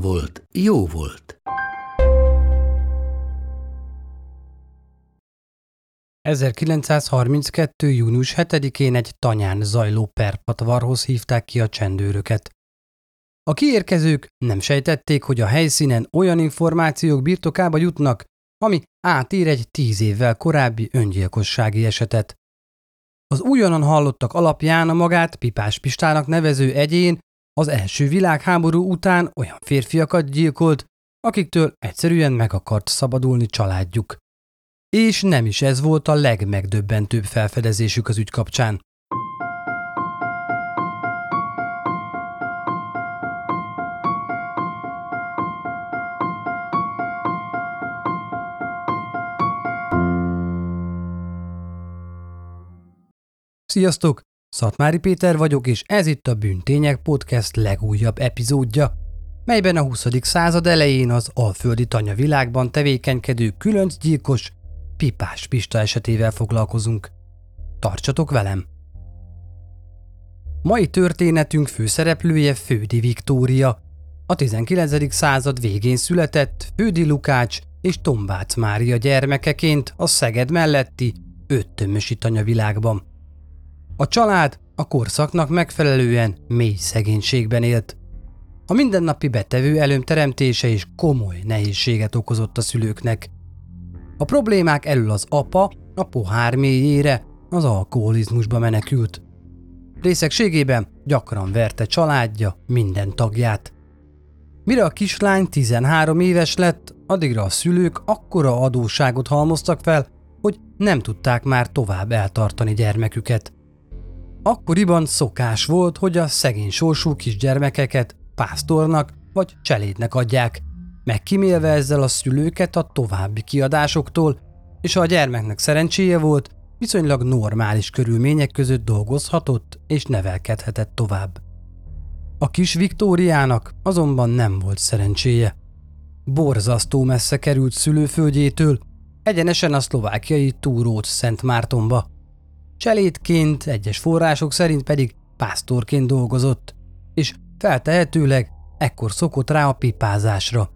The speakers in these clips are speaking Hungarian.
volt, jó volt. 1932. június 7-én egy tanyán zajló perpatvarhoz hívták ki a csendőröket. A kiérkezők nem sejtették, hogy a helyszínen olyan információk birtokába jutnak, ami átír egy tíz évvel korábbi öngyilkossági esetet. Az újonnan hallottak alapján a magát Pipás Pistának nevező egyén az első világháború után olyan férfiakat gyilkolt, akiktől egyszerűen meg akart szabadulni családjuk. És nem is ez volt a legmegdöbbentőbb felfedezésük az ügy kapcsán. Sziasztok! Szatmári Péter vagyok, és ez itt a Bűntények Podcast legújabb epizódja, melyben a 20. század elején az alföldi tanya világban tevékenykedő különcgyilkos Pipás Pista esetével foglalkozunk. Tartsatok velem! Mai történetünk főszereplője Fődi Viktória, a 19. század végén született Fődi Lukács és Tombác Mária gyermekeként a Szeged melletti öttömösi tanyavilágban. A család a korszaknak megfelelően mély szegénységben élt. A mindennapi betevő előm teremtése is komoly nehézséget okozott a szülőknek. A problémák elől az apa a pohár mélyére, az alkoholizmusba menekült. Részegségében gyakran verte családja minden tagját. Mire a kislány 13 éves lett, addigra a szülők akkora adósságot halmoztak fel, hogy nem tudták már tovább eltartani gyermeküket. Akkoriban szokás volt, hogy a szegény sorsú kisgyermekeket pásztornak vagy cselédnek adják, megkímélve ezzel a szülőket a további kiadásoktól, és ha a gyermeknek szerencséje volt, viszonylag normális körülmények között dolgozhatott és nevelkedhetett tovább. A kis Viktóriának azonban nem volt szerencséje. Borzasztó messze került szülőföldjétől, egyenesen a szlovákiai Túrót Szent Mártonba – Cselédként, egyes források szerint pedig pásztorként dolgozott, és feltehetőleg ekkor szokott rá a pipázásra.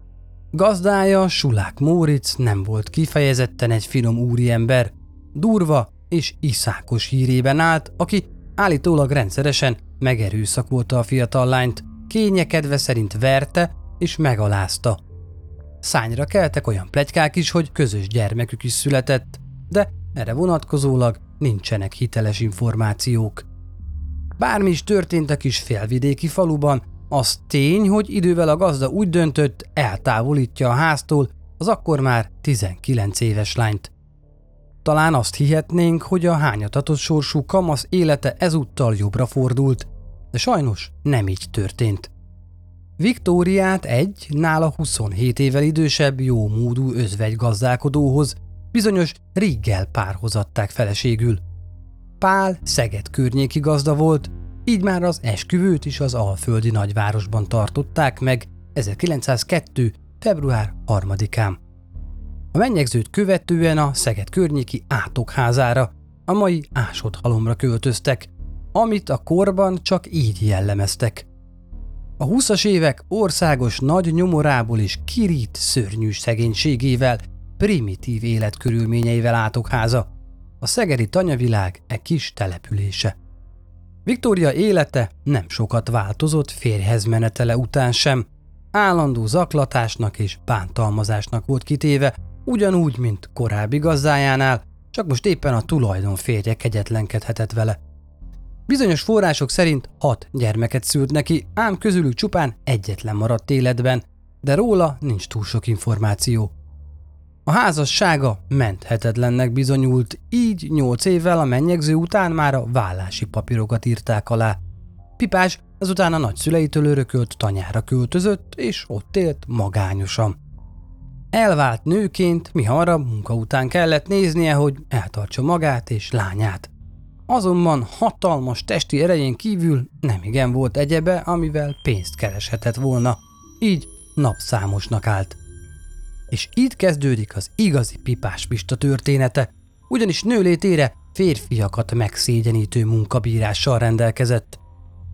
Gazdája, Sulák Móric nem volt kifejezetten egy finom úriember, durva és iszákos hírében állt, aki állítólag rendszeresen megerőszakolta a fiatal lányt, kényekedve szerint verte és megalázta. Szányra keltek olyan plegykák is, hogy közös gyermekük is született, de erre vonatkozólag nincsenek hiteles információk. Bármi is történt a kis felvidéki faluban, az tény, hogy idővel a gazda úgy döntött, eltávolítja a háztól az akkor már 19 éves lányt. Talán azt hihetnénk, hogy a hányatatott sorsú kamasz élete ezúttal jobbra fordult, de sajnos nem így történt. Viktóriát egy, nála 27 évvel idősebb, jó módú özvegy gazdálkodóhoz, bizonyos Riggel párhoz adták feleségül. Pál Szeged környéki gazda volt, így már az esküvőt is az alföldi nagyvárosban tartották meg 1902. február 3-án. A mennyegzőt követően a Szeged környéki átokházára, a mai ásodhalomra költöztek, amit a korban csak így jellemeztek. A 20-as évek országos nagy nyomorából is kirít szörnyű szegénységével primitív életkörülményeivel átokháza, a szegedi tanyavilág e kis települése. Viktória élete nem sokat változott férjhez menetele után sem, állandó zaklatásnak és bántalmazásnak volt kitéve, ugyanúgy, mint korábbi gazdájánál, csak most éppen a tulajdon férje kegyetlenkedhetett vele. Bizonyos források szerint hat gyermeket szült neki, ám közülük csupán egyetlen maradt életben, de róla nincs túl sok információ. A házassága menthetetlennek bizonyult, így nyolc évvel a mennyegző után már a vállási papírokat írták alá. Pipás azután a nagyszüleitől örökölt tanyára költözött, és ott élt magányosan. Elvált nőként, mi hamarabb munka után kellett néznie, hogy eltartsa magát és lányát. Azonban hatalmas testi erején kívül nem igen volt egyebe, amivel pénzt kereshetett volna. Így napszámosnak állt. És itt kezdődik az igazi pipás Pista története, ugyanis nőlétére férfiakat megszégyenítő munkabírással rendelkezett.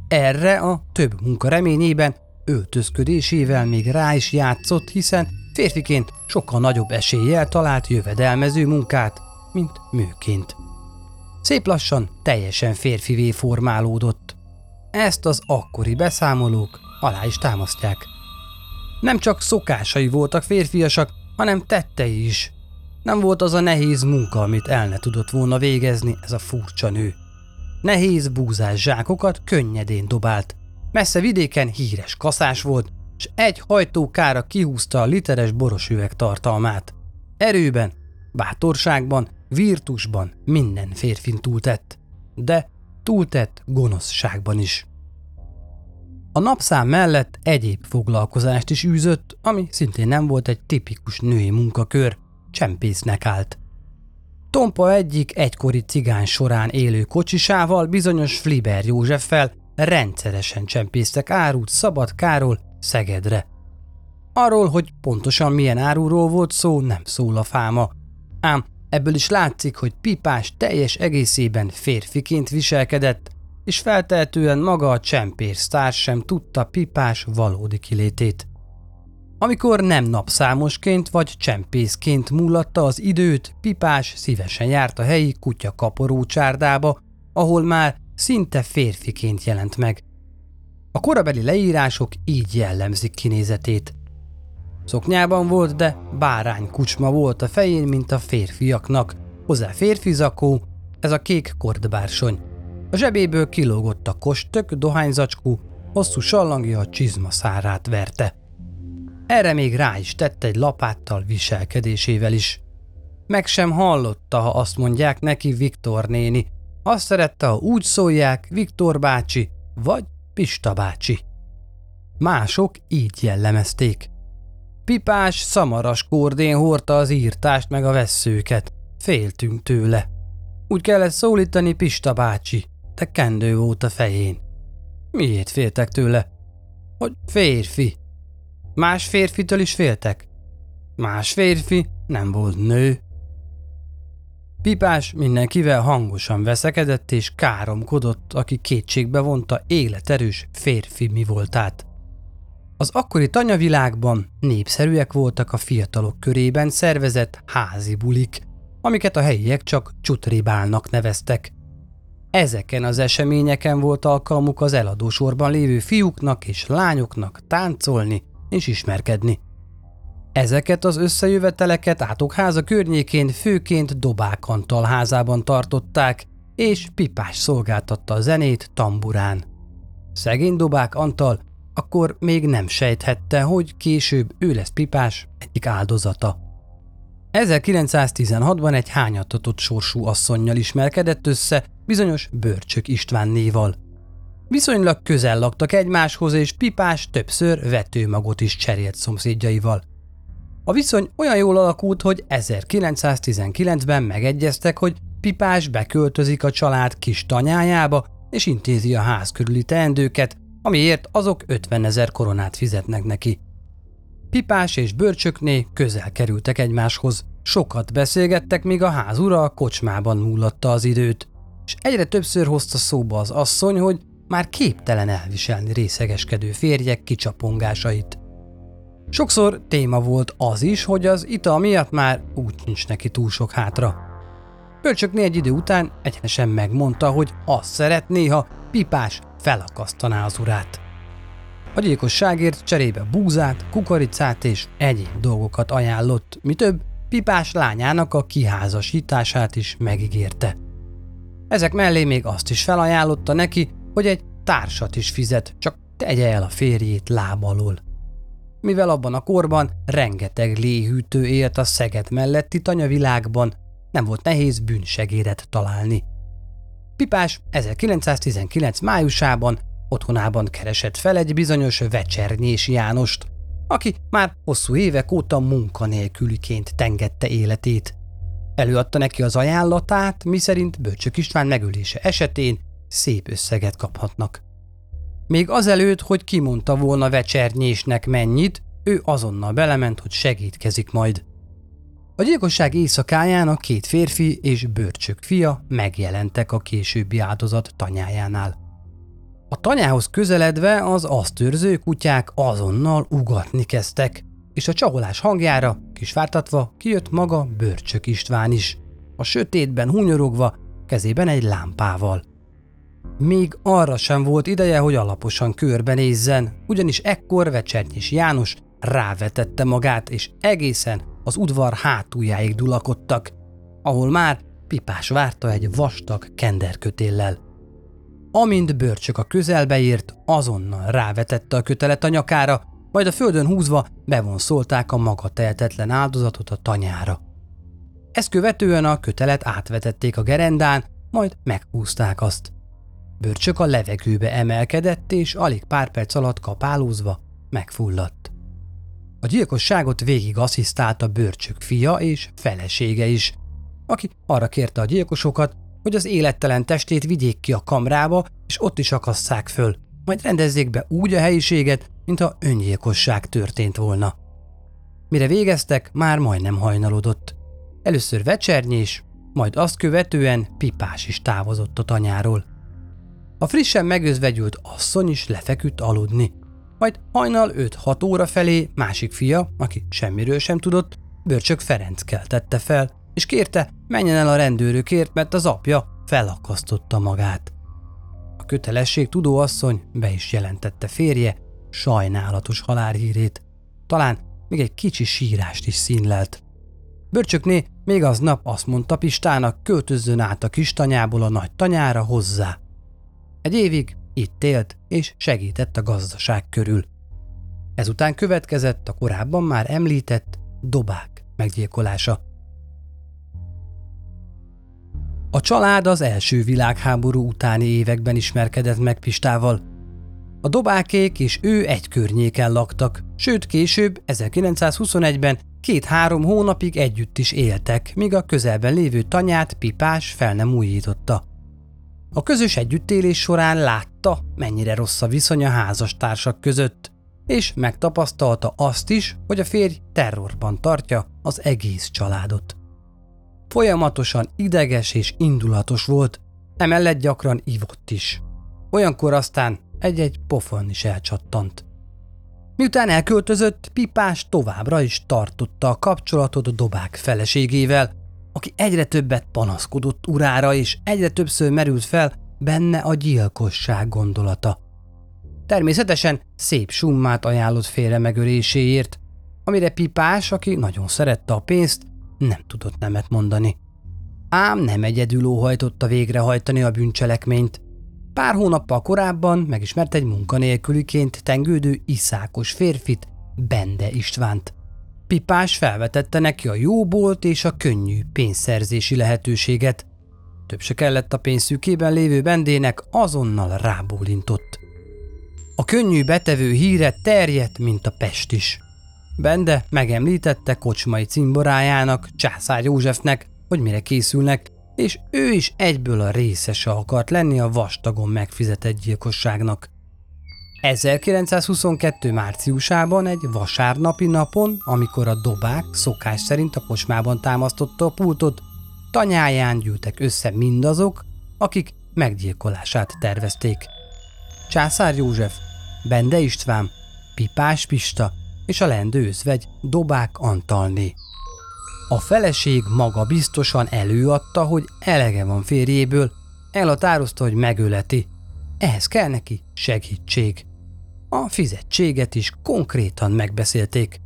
Erre a több munka reményében öltözködésével még rá is játszott, hiszen férfiként sokkal nagyobb eséllyel talált jövedelmező munkát, mint műként. Szép lassan teljesen férfivé formálódott. Ezt az akkori beszámolók alá is támasztják. Nem csak szokásai voltak férfiasak, hanem tettei is. Nem volt az a nehéz munka, amit el ne tudott volna végezni ez a furcsa nő. Nehéz búzás zsákokat könnyedén dobált. Messze vidéken híres kaszás volt, és egy hajtókára kihúzta a literes boros üveg tartalmát. Erőben, bátorságban, virtusban minden férfin túltett, de túltett gonoszságban is. A napszám mellett egyéb foglalkozást is űzött, ami szintén nem volt egy tipikus női munkakör, csempésznek állt. Tompa egyik egykori cigány során élő kocsisával, bizonyos Fliber Józseffel rendszeresen csempésztek árut Szabad Káról Szegedre. Arról, hogy pontosan milyen áruról volt szó, nem szól a fáma, ám ebből is látszik, hogy Pipás teljes egészében férfiként viselkedett, és feltehetően maga a csempész társ sem tudta Pipás valódi kilétét. Amikor nem napszámosként vagy csempészként múlatta az időt, Pipás szívesen járt a helyi kutya kaporó csárdába, ahol már szinte férfiként jelent meg. A korabeli leírások így jellemzik kinézetét. Szoknyában volt, de bárány kucsma volt a fején, mint a férfiaknak, hozzá férfi ez a kék kordbársony. A zsebéből kilógott a kostök, dohányzacskó, hosszú sallangja a csizma szárát verte. Erre még rá is tett egy lapáttal viselkedésével is. Meg sem hallotta, ha azt mondják neki Viktor néni. Azt szerette, ha úgy szólják Viktor bácsi, vagy Pista bácsi. Mások így jellemezték. Pipás, szamaras kordén hordta az írtást meg a vesszőket. Féltünk tőle. Úgy kellett szólítani Pista bácsi, de kendő volt a fején. Miért féltek tőle? Hogy férfi. Más férfitől is féltek. Más férfi nem volt nő. Pipás mindenkivel hangosan veszekedett és káromkodott, aki kétségbe vonta életerős férfi mi voltát. Az akkori tanyavilágban népszerűek voltak a fiatalok körében szervezett házi bulik, amiket a helyiek csak csutribálnak neveztek. Ezeken az eseményeken volt alkalmuk az eladósorban lévő fiúknak és lányoknak táncolni és ismerkedni. Ezeket az összejöveteleket Átokháza környékén főként Dobák Antal házában tartották, és Pipás szolgáltatta a zenét tamburán. Szegény Dobák Antal akkor még nem sejthette, hogy később ő lesz Pipás egyik áldozata. 1916-ban egy hányatatott sorsú asszonynal ismerkedett össze, bizonyos Börcsök István néval. Viszonylag közel laktak egymáshoz, és Pipás többször vetőmagot is cserélt szomszédjaival. A viszony olyan jól alakult, hogy 1919-ben megegyeztek, hogy Pipás beköltözik a család kis tanyájába, és intézi a ház körüli teendőket, amiért azok 50 ezer koronát fizetnek neki. Pipás és Börcsökné közel kerültek egymáshoz, sokat beszélgettek, míg a ház ura a kocsmában múlatta az időt, és egyre többször hozta szóba az asszony, hogy már képtelen elviselni részegeskedő férjek kicsapongásait. Sokszor téma volt az is, hogy az ital miatt már úgy nincs neki túl sok hátra. Bölcsökné egy idő után egyenesen megmondta, hogy azt szeretné, ha pipás felakasztaná az urát. A gyilkosságért cserébe búzát, kukoricát és egyéb dolgokat ajánlott, mi több, pipás lányának a kiházasítását is megígérte. Ezek mellé még azt is felajánlotta neki, hogy egy társat is fizet, csak tegye el a férjét lábalól. Mivel abban a korban rengeteg léhűtő élt a Szeged melletti tanyavilágban, nem volt nehéz bűnsegéret találni. Pipás 1919 májusában Otthonában keresett fel egy bizonyos Vecsernyés Jánost, aki már hosszú évek óta munkanélküliként tengette életét. Előadta neki az ajánlatát, miszerint Bölcsök István megölése esetén szép összeget kaphatnak. Még azelőtt, hogy kimondta volna Vecsernyésnek mennyit, ő azonnal belement, hogy segítkezik majd. A gyilkosság éjszakáján a két férfi és bőrcsök fia megjelentek a későbbi áldozat tanyájánál. A tanyához közeledve az azt őrző kutyák azonnal ugatni kezdtek, és a csaholás hangjára, kisvártatva, kijött maga Bőrcsök István is, a sötétben hunyorogva, kezében egy lámpával. Még arra sem volt ideje, hogy alaposan körbenézzen, ugyanis ekkor Vecsernyis János rávetette magát, és egészen az udvar hátuljáig dulakodtak, ahol már Pipás várta egy vastag kenderkötéllel. Amint bőrcsök a közelbe ért, azonnal rávetette a kötelet a nyakára, majd a földön húzva bevonszolták a maga tehetetlen áldozatot a tanyára. Ezt követően a kötelet átvetették a gerendán, majd meghúzták azt. Bőrcsök a levegőbe emelkedett, és alig pár perc alatt kapálózva megfulladt. A gyilkosságot végig asszisztálta Bőrcsök fia és felesége is, aki arra kérte a gyilkosokat, hogy az élettelen testét vigyék ki a kamrába, és ott is akasszák föl, majd rendezzék be úgy a helyiséget, mintha öngyilkosság történt volna. Mire végeztek, már majdnem hajnalodott. Először vecsernyés, majd azt követően pipás is távozott a tanyáról. A frissen megözvegyült asszony is lefeküdt aludni. Majd hajnal 5-6 óra felé másik fia, aki semmiről sem tudott, Börcsök Ferenc keltette fel, és kérte, menjen el a rendőrökért, mert az apja felakasztotta magát. Kötelesség tudó asszony be is jelentette férje sajnálatos halálhírét. Talán még egy kicsi sírást is színlelt. Börcsökné még aznap azt mondta Pistának, költözzön át a kis tanyából a nagy tanyára hozzá. Egy évig itt élt és segített a gazdaság körül. Ezután következett a korábban már említett dobák meggyilkolása. A család az első világháború utáni években ismerkedett meg Pistával. A dobákék és ő egy környéken laktak, sőt később, 1921-ben két-három hónapig együtt is éltek, míg a közelben lévő tanyát Pipás fel nem újította. A közös együttélés során látta, mennyire rossz a viszony a házastársak között, és megtapasztalta azt is, hogy a férj terrorban tartja az egész családot. Folyamatosan ideges és indulatos volt, emellett gyakran ivott is. Olyankor aztán egy-egy pofon is elcsattant. Miután elköltözött, Pipás továbbra is tartotta a kapcsolatot a dobák feleségével, aki egyre többet panaszkodott urára, és egyre többször merült fel benne a gyilkosság gondolata. Természetesen szép summát ajánlott félre megöléséért, amire Pipás, aki nagyon szerette a pénzt, nem tudott nemet mondani. Ám nem egyedül óhajtotta végrehajtani a bűncselekményt. Pár hónappal korábban megismert egy munkanélküliként tengődő iszákos férfit, Bende Istvánt. Pipás felvetette neki a jóbolt és a könnyű pénzszerzési lehetőséget. Több se kellett a pénzszűkében lévő Bendének, azonnal rábólintott. A könnyű betevő híre terjedt, mint a Pest is. Bende megemlítette kocsmai cimborájának, Császár Józsefnek, hogy mire készülnek, és ő is egyből a részese akart lenni a vastagon megfizetett gyilkosságnak. 1922. márciusában egy vasárnapi napon, amikor a dobák szokás szerint a kocsmában támasztotta a pultot, tanyáján gyűltek össze mindazok, akik meggyilkolását tervezték. Császár József, Bende István, Pipás Pista és a lendő özvegy Dobák Antalné. A feleség maga biztosan előadta, hogy elege van férjéből, elhatározta, hogy megöleti. Ehhez kell neki segítség. A fizetséget is konkrétan megbeszélték.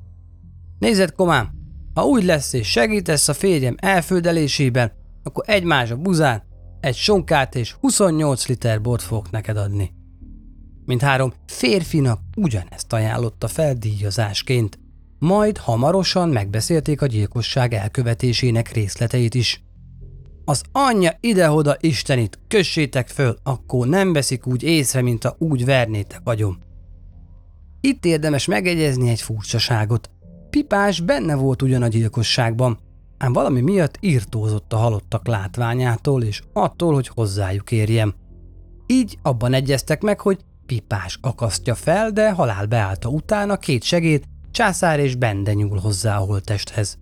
Nézed, komám, ha úgy lesz és segítesz a férjem elföldelésében, akkor egy más a buzán, egy sonkát és 28 liter bort fogok neked adni. Mindhárom férfinak ugyanezt ajánlotta fel díjazásként. Majd hamarosan megbeszélték a gyilkosság elkövetésének részleteit is. Az anyja idehoda Istenit, kössétek föl, akkor nem veszik úgy észre, mint a úgy vernétek agyom. Itt érdemes megegyezni egy furcsaságot. Pipás benne volt ugyan a gyilkosságban, ám valami miatt írtózott a halottak látványától és attól, hogy hozzájuk érjem. Így abban egyeztek meg, hogy Pipás akasztja fel, de halál beállta utána két segét, császár és bende nyúl hozzá a holttesthez.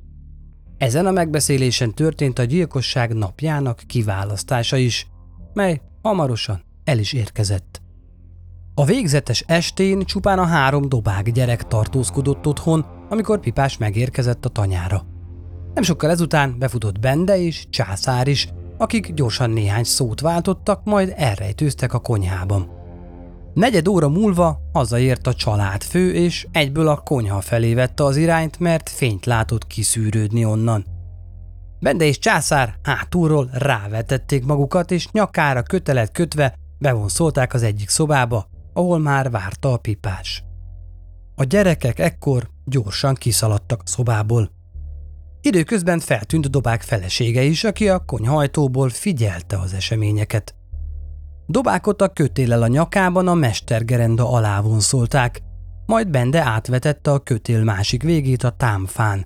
Ezen a megbeszélésen történt a gyilkosság napjának kiválasztása is, mely hamarosan el is érkezett. A végzetes estén csupán a három dobák gyerek tartózkodott otthon, amikor Pipás megérkezett a tanyára. Nem sokkal ezután befutott Bende és Császár is, akik gyorsan néhány szót váltottak, majd elrejtőztek a konyhában. Negyed óra múlva hazaért a családfő, és egyből a konyha felé vette az irányt, mert fényt látott kiszűrődni onnan. Bende és császár hátulról rávetették magukat, és nyakára kötelet kötve bevonszolták az egyik szobába, ahol már várta a pipás. A gyerekek ekkor gyorsan kiszaladtak a szobából. Időközben feltűnt Dobák felesége is, aki a konyhajtóból figyelte az eseményeket. Dobákot a kötélel a nyakában a mestergerenda alá vonszolták, majd Bende átvetette a kötél másik végét a támfán.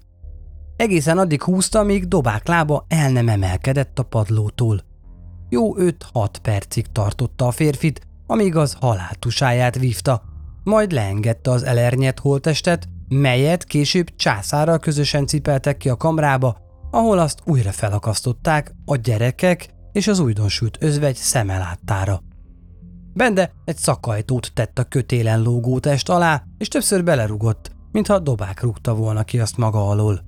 Egészen addig húzta, míg Dobák lába el nem emelkedett a padlótól. Jó 5-6 percig tartotta a férfit, amíg az haláltusáját vívta, majd leengedte az elernyett holtestet, melyet később császárral közösen cipeltek ki a kamrába, ahol azt újra felakasztották a gyerekek és az újdonsült özvegy szemeláttára. Bende egy szakajtót tett a kötélen lógó test alá, és többször belerugott, mintha dobák rúgta volna ki azt maga alól.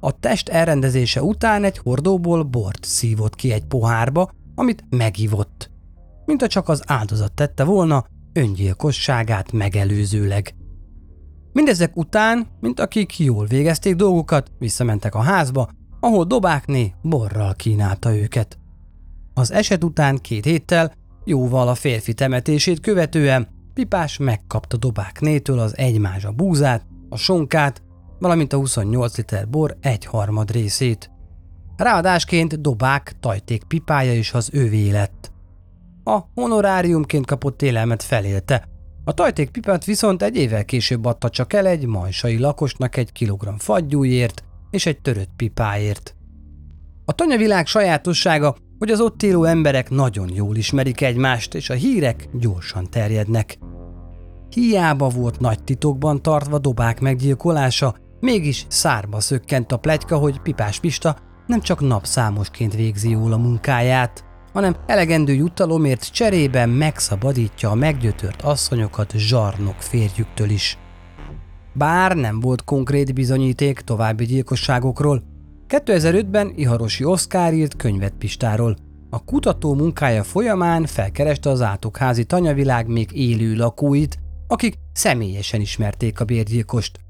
A test elrendezése után egy hordóból bort szívott ki egy pohárba, amit megivott, mint csak az áldozat tette volna öngyilkosságát megelőzőleg. Mindezek után, mint akik jól végezték dolgukat, visszamentek a házba, ahol Dobákné borral kínálta őket. Az eset után két héttel, jóval a férfi temetését követően Pipás megkapta Dobáknétől az egymás a búzát, a sonkát, valamint a 28 liter bor egyharmad részét. Ráadásként Dobák tajték pipája is az ővé lett. A honoráriumként kapott élelmet felélte, a tajtékpipát viszont egy évvel később adta csak el egy majsai lakosnak egy kilogramm fagyújért és egy törött pipáért. A tanyavilág sajátossága, hogy az ott élő emberek nagyon jól ismerik egymást, és a hírek gyorsan terjednek. Hiába volt nagy titokban tartva dobák meggyilkolása, mégis szárba szökkent a pletyka, hogy Pipás Pista nem csak napszámosként végzi jól a munkáját, hanem elegendő jutalomért cserében megszabadítja a meggyötört asszonyokat zsarnok férjüktől is. Bár nem volt konkrét bizonyíték további gyilkosságokról, 2005-ben Iharosi Oszkár írt könyvet Pistáról. A kutató munkája folyamán felkereste az átokházi tanyavilág még élő lakóit, akik személyesen ismerték a bérgyilkost.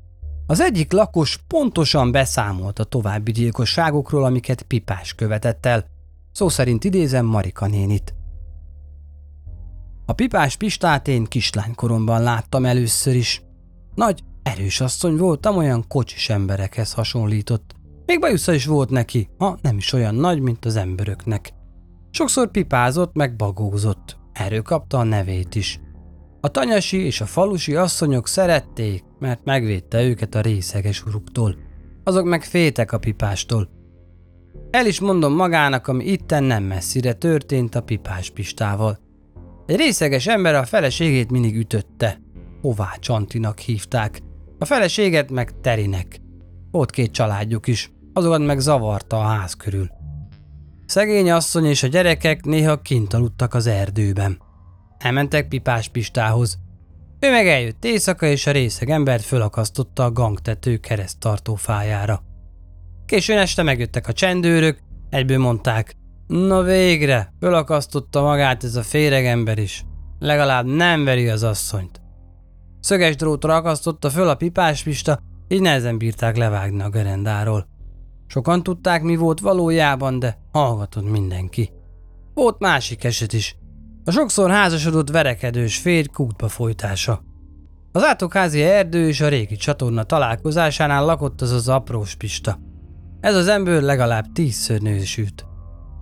Az egyik lakos pontosan beszámolt a további gyilkosságokról, amiket Pipás követett el. Szó szerint idézem Marika nénit. A pipás Pistát én kislánykoromban láttam először is. Nagy, erős asszony voltam, olyan kocsis emberekhez hasonlított. Még bajusza is volt neki, ha nem is olyan nagy, mint az emberöknek. Sokszor pipázott, meg bagózott. Erről kapta a nevét is. A tanyasi és a falusi asszonyok szerették, mert megvédte őket a részeges uruktól. Azok meg féltek a pipástól. El is mondom magának, ami itten nem messzire történt a pipás Pistával. Egy részeges ember a feleségét mindig ütötte. Hová Csantinak hívták. A feleséget meg Terinek. Volt két családjuk is, azokat meg zavarta a ház körül. Szegény asszony és a gyerekek néha kint aludtak az erdőben. Elmentek Pipás Pistához. Ő meg eljött éjszaka, és a részeg embert fölakasztotta a gangtető kereszttartó fájára. Későn este megjöttek a csendőrök, egyből mondták, na végre, fölakasztotta magát ez a féregember is. Legalább nem veri az asszonyt. Szöges drótra akasztotta föl a pipáspista, így nehezen bírták levágni a gerendáról. Sokan tudták, mi volt valójában, de hallgatott mindenki. Volt másik eset is. A sokszor házasodott verekedős férj kútba folytása. Az átokházi erdő és a régi csatorna találkozásánál lakott az az aprós pista. Ez az ember legalább tízször nősült.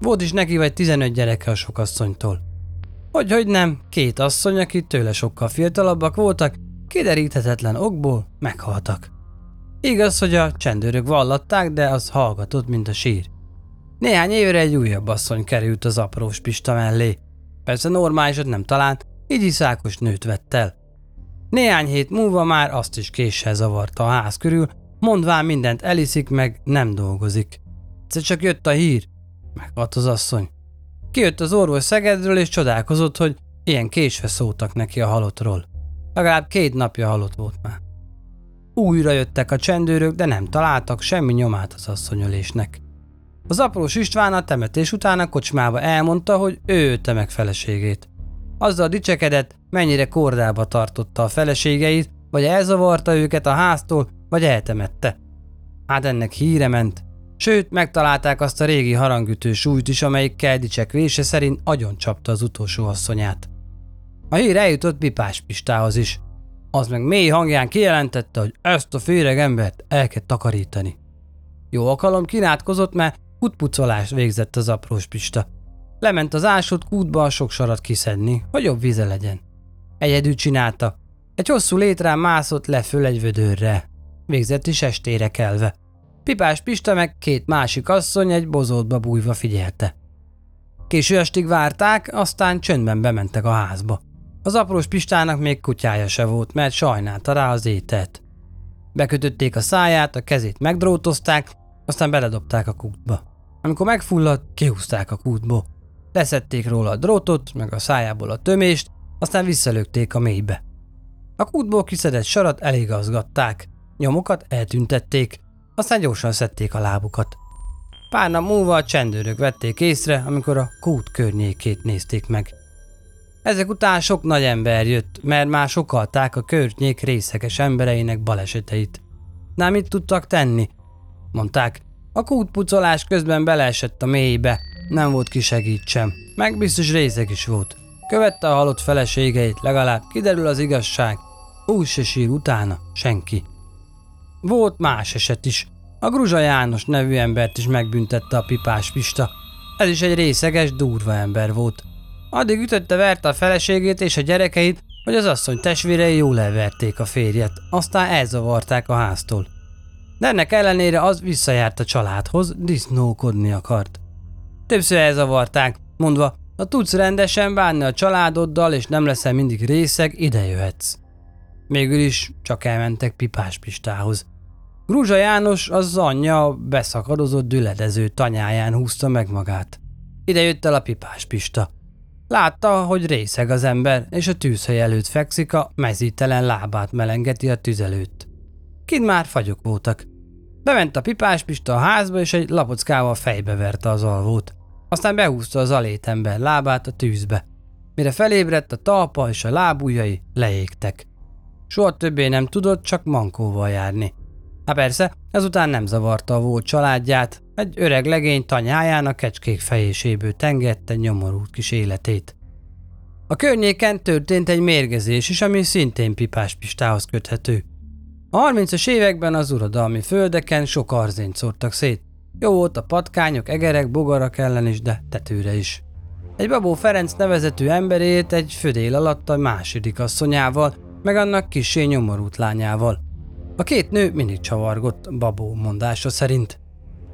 Volt is neki vagy 15 gyereke a sokasszonytól. Hogy, hogy nem, két asszony, akik tőle sokkal fiatalabbak voltak, kideríthetetlen okból meghaltak. Igaz, hogy a csendőrök vallatták, de az hallgatott, mint a sír. Néhány évre egy újabb asszony került az aprós Pista mellé. Persze normálisat nem talált, így iszákos nőt vett el. Néhány hét múlva már azt is késsel zavarta a ház körül, mondván mindent eliszik meg, nem dolgozik. Egyszer csak jött a hír, meghalt az asszony. Kijött az orvos Szegedről és csodálkozott, hogy ilyen késve szóltak neki a halottról. Legalább két napja halott volt már. Újra jöttek a csendőrök, de nem találtak semmi nyomát az asszonyölésnek. Az aprós István a temetés után a kocsmába elmondta, hogy ő ölte meg feleségét. Azzal dicsekedett, mennyire kordába tartotta a feleségeit, vagy elzavarta őket a háztól, vagy eltemette. Hát ennek híre ment. Sőt, megtalálták azt a régi harangütő súlyt is, amelyik dicsekvése szerint agyon csapta az utolsó asszonyát. A hír eljutott Pipás Pistához is. Az meg mély hangján kijelentette, hogy ezt a féreg embert el kell takarítani. Jó alkalom kinátkozott, mert kutpucolást végzett az aprós Pista. Lement az ásott kútba a sok sarat kiszedni, hogy jobb vize legyen. Egyedül csinálta. Egy hosszú létrán mászott le föl egy vödörre. Végzett is estére kelve. Pipás Pista meg két másik asszony egy bozótba bújva figyelte. Késő estig várták, aztán csöndben bementek a házba. Az aprós Pistának még kutyája se volt, mert sajnálta rá az ételt. Bekötötték a száját, a kezét megdrótozták, aztán beledobták a kútba. Amikor megfulladt, kihúzták a kútból. Leszették róla a drótot, meg a szájából a tömést, aztán visszalökték a mélybe. A kútból kiszedett sarat elégazgatták, nyomokat eltüntették, aztán gyorsan szedték a lábukat. Pár nap múlva a csendőrök vették észre, amikor a kút környékét nézték meg. Ezek után sok nagy ember jött, mert már sokalták a környék részeges embereinek baleseteit. Nem mit tudtak tenni? Mondták, a kútpucolás közben beleesett a mélybe, nem volt ki segítsem, meg biztos részeg is volt. Követte a halott feleségeit, legalább kiderül az igazság. Úgy se sír utána senki. Volt más eset is. A Gruzsa János nevű embert is megbüntette a pipás Pista. Ez is egy részeges, durva ember volt. Addig ütötte verte a feleségét és a gyerekeit, hogy az asszony testvérei jól elverték a férjet, aztán elzavarták a háztól. De ennek ellenére az visszajárt a családhoz, disznókodni akart. Többször elzavarták, mondva, ha tudsz rendesen bánni a családoddal, és nem leszel mindig részeg, ide jöhetsz. Végül is csak elmentek Pipás Pistához. Gruzsa János az anyja beszakadozott düledező tanyáján húzta meg magát. Ide jött el a Pipás Pista. Látta, hogy részeg az ember, és a tűzhely előtt fekszik, a mezítelen lábát melengeti a tüz előtt. Kint már fagyok voltak. Bement a Pipás Pista a házba, és egy lapockával fejbe verte az alvót. Aztán behúzta az alétember lábát a tűzbe. Mire felébredt, a talpa és a lábujjai leégtek. Soha többé nem tudott csak mankóval járni. Hát persze, ezután nem zavarta a volt családját, egy öreg legény tanyáján a kecskék fejéséből tengette nyomorult kis életét. A környéken történt egy mérgezés is, ami szintén Pipás Pistához köthető. A 30-as években az uradalmi földeken sok arzényt szórtak szét. Jó volt a patkányok, egerek, bogarak ellen is, de tetőre is. Egy Babó Ferenc nevezetű emberét egy födél alatt a második asszonyával, meg annak kisé nyomorult lányával. A két nő mindig csavargott, babó mondása szerint.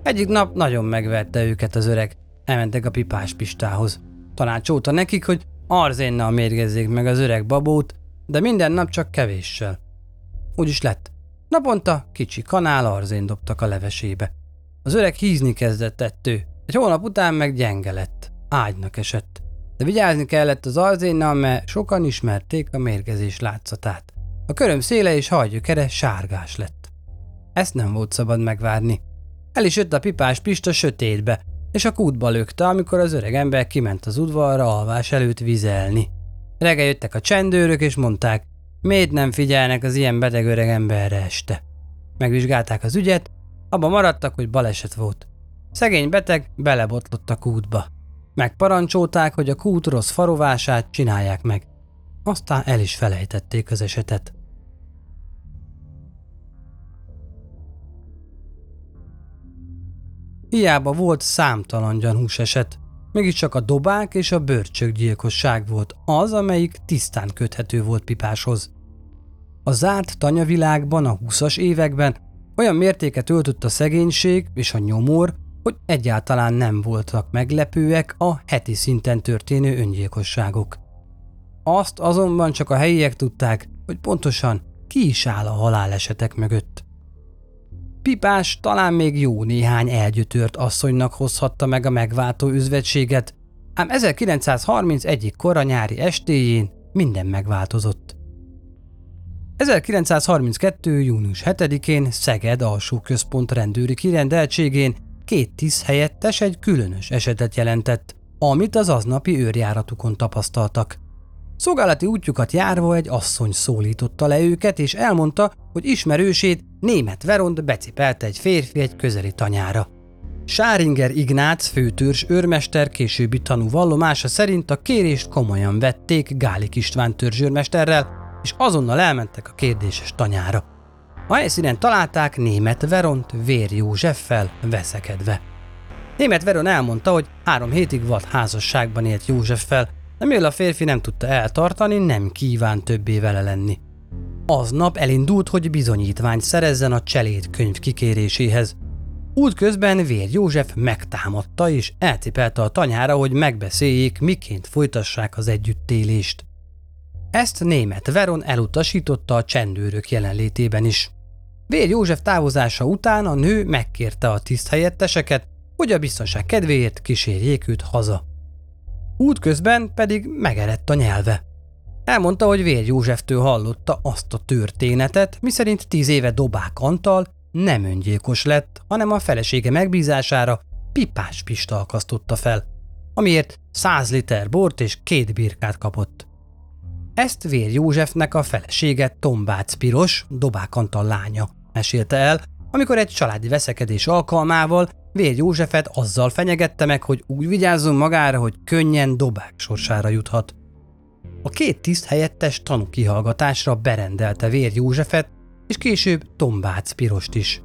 Egyik nap nagyon megverte őket az öreg, elmentek a pipás pistához. Tanácsolta nekik, hogy arzénnal mérgezzék meg az öreg babót, de minden nap csak kevéssel. Úgy is lett. Naponta kicsi kanál arzén dobtak a levesébe. Az öreg hízni kezdett ettő, egy hónap után meg gyenge lett, ágynak esett. De vigyázni kellett az arzénnal, mert sokan ismerték a mérgezés látszatát. A köröm széle és hajgyökere sárgás lett. Ezt nem volt szabad megvárni. El is jött a pipás Pista sötétbe, és a kútba lökte, amikor az öreg ember kiment az udvarra alvás előtt vizelni. Reggel jöttek a csendőrök, és mondták, miért nem figyelnek az ilyen beteg öreg emberre este. Megvizsgálták az ügyet, abba maradtak, hogy baleset volt. Szegény beteg belebotlott a kútba. Megparancsolták, hogy a kút rossz farovását csinálják meg. Aztán el is felejtették az esetet. Hiába volt számtalan gyanús eset, mégiscsak a dobák és a bőrcsökgyilkosság volt az, amelyik tisztán köthető volt Pipáshoz. A zárt tanyavilágban a 20-as években olyan mértéket öltött a szegénység és a nyomor, hogy egyáltalán nem voltak meglepőek a heti szinten történő öngyilkosságok. Azt azonban csak a helyiek tudták, hogy pontosan ki is áll a halálesetek mögött. Pipás talán még jó néhány elgyötört asszonynak hozhatta meg a megváltó üzvetséget, ám 1930 egyik kora nyári estéjén minden megváltozott. 1932. június 7-én Szeged alsó központ rendőri kirendeltségén két tiszt helyettes egy különös esetet jelentett, amit az aznapi őrjáratukon tapasztaltak. Szolgálati útjukat járva egy asszony szólította le őket, és elmondta, hogy ismerősét, német Veront becipelte egy férfi egy közeli tanyára. Sáringer Ignác főtörs őrmester későbbi tanú vallomása szerint a kérést komolyan vették Gálik István törzsőrmesterrel, és azonnal elmentek a kérdéses tanyára. A helyszínen találták német Veront Vér Józseffel veszekedve. Német Veron elmondta, hogy három hétig vad házasságban élt Józseffel, de mivel a férfi nem tudta eltartani, nem kíván többé vele lenni. Aznap elindult, hogy bizonyítványt szerezzen a cselét könyv kikéréséhez. Útközben Vér József megtámadta és elcipelte a tanyára, hogy megbeszéljék, miként folytassák az együttélést. Ezt német Veron elutasította a csendőrök jelenlétében is. Vér József távozása után a nő megkérte a tiszthelyetteseket, hogy a biztonság kedvéért kísérjék őt haza. Útközben pedig megerett a nyelve. Elmondta, hogy Vér Józseftől hallotta azt a történetet, miszerint tíz éve Dobák Antal nem öngyilkos lett, hanem a felesége megbízására pipás pista akasztotta fel, amiért 100 liter bort és két birkát kapott. Ezt Vér Józsefnek a felesége Tombác Piros, Dobák Antal lánya mesélte el, amikor egy családi veszekedés alkalmával Vér Józsefet azzal fenyegette meg, hogy úgy vigyázzon magára, hogy könnyen dobák sorsára juthat. A két tiszt helyettes tanúkihallgatásra berendelte Vér Józsefet, és később Tombác Pirost is.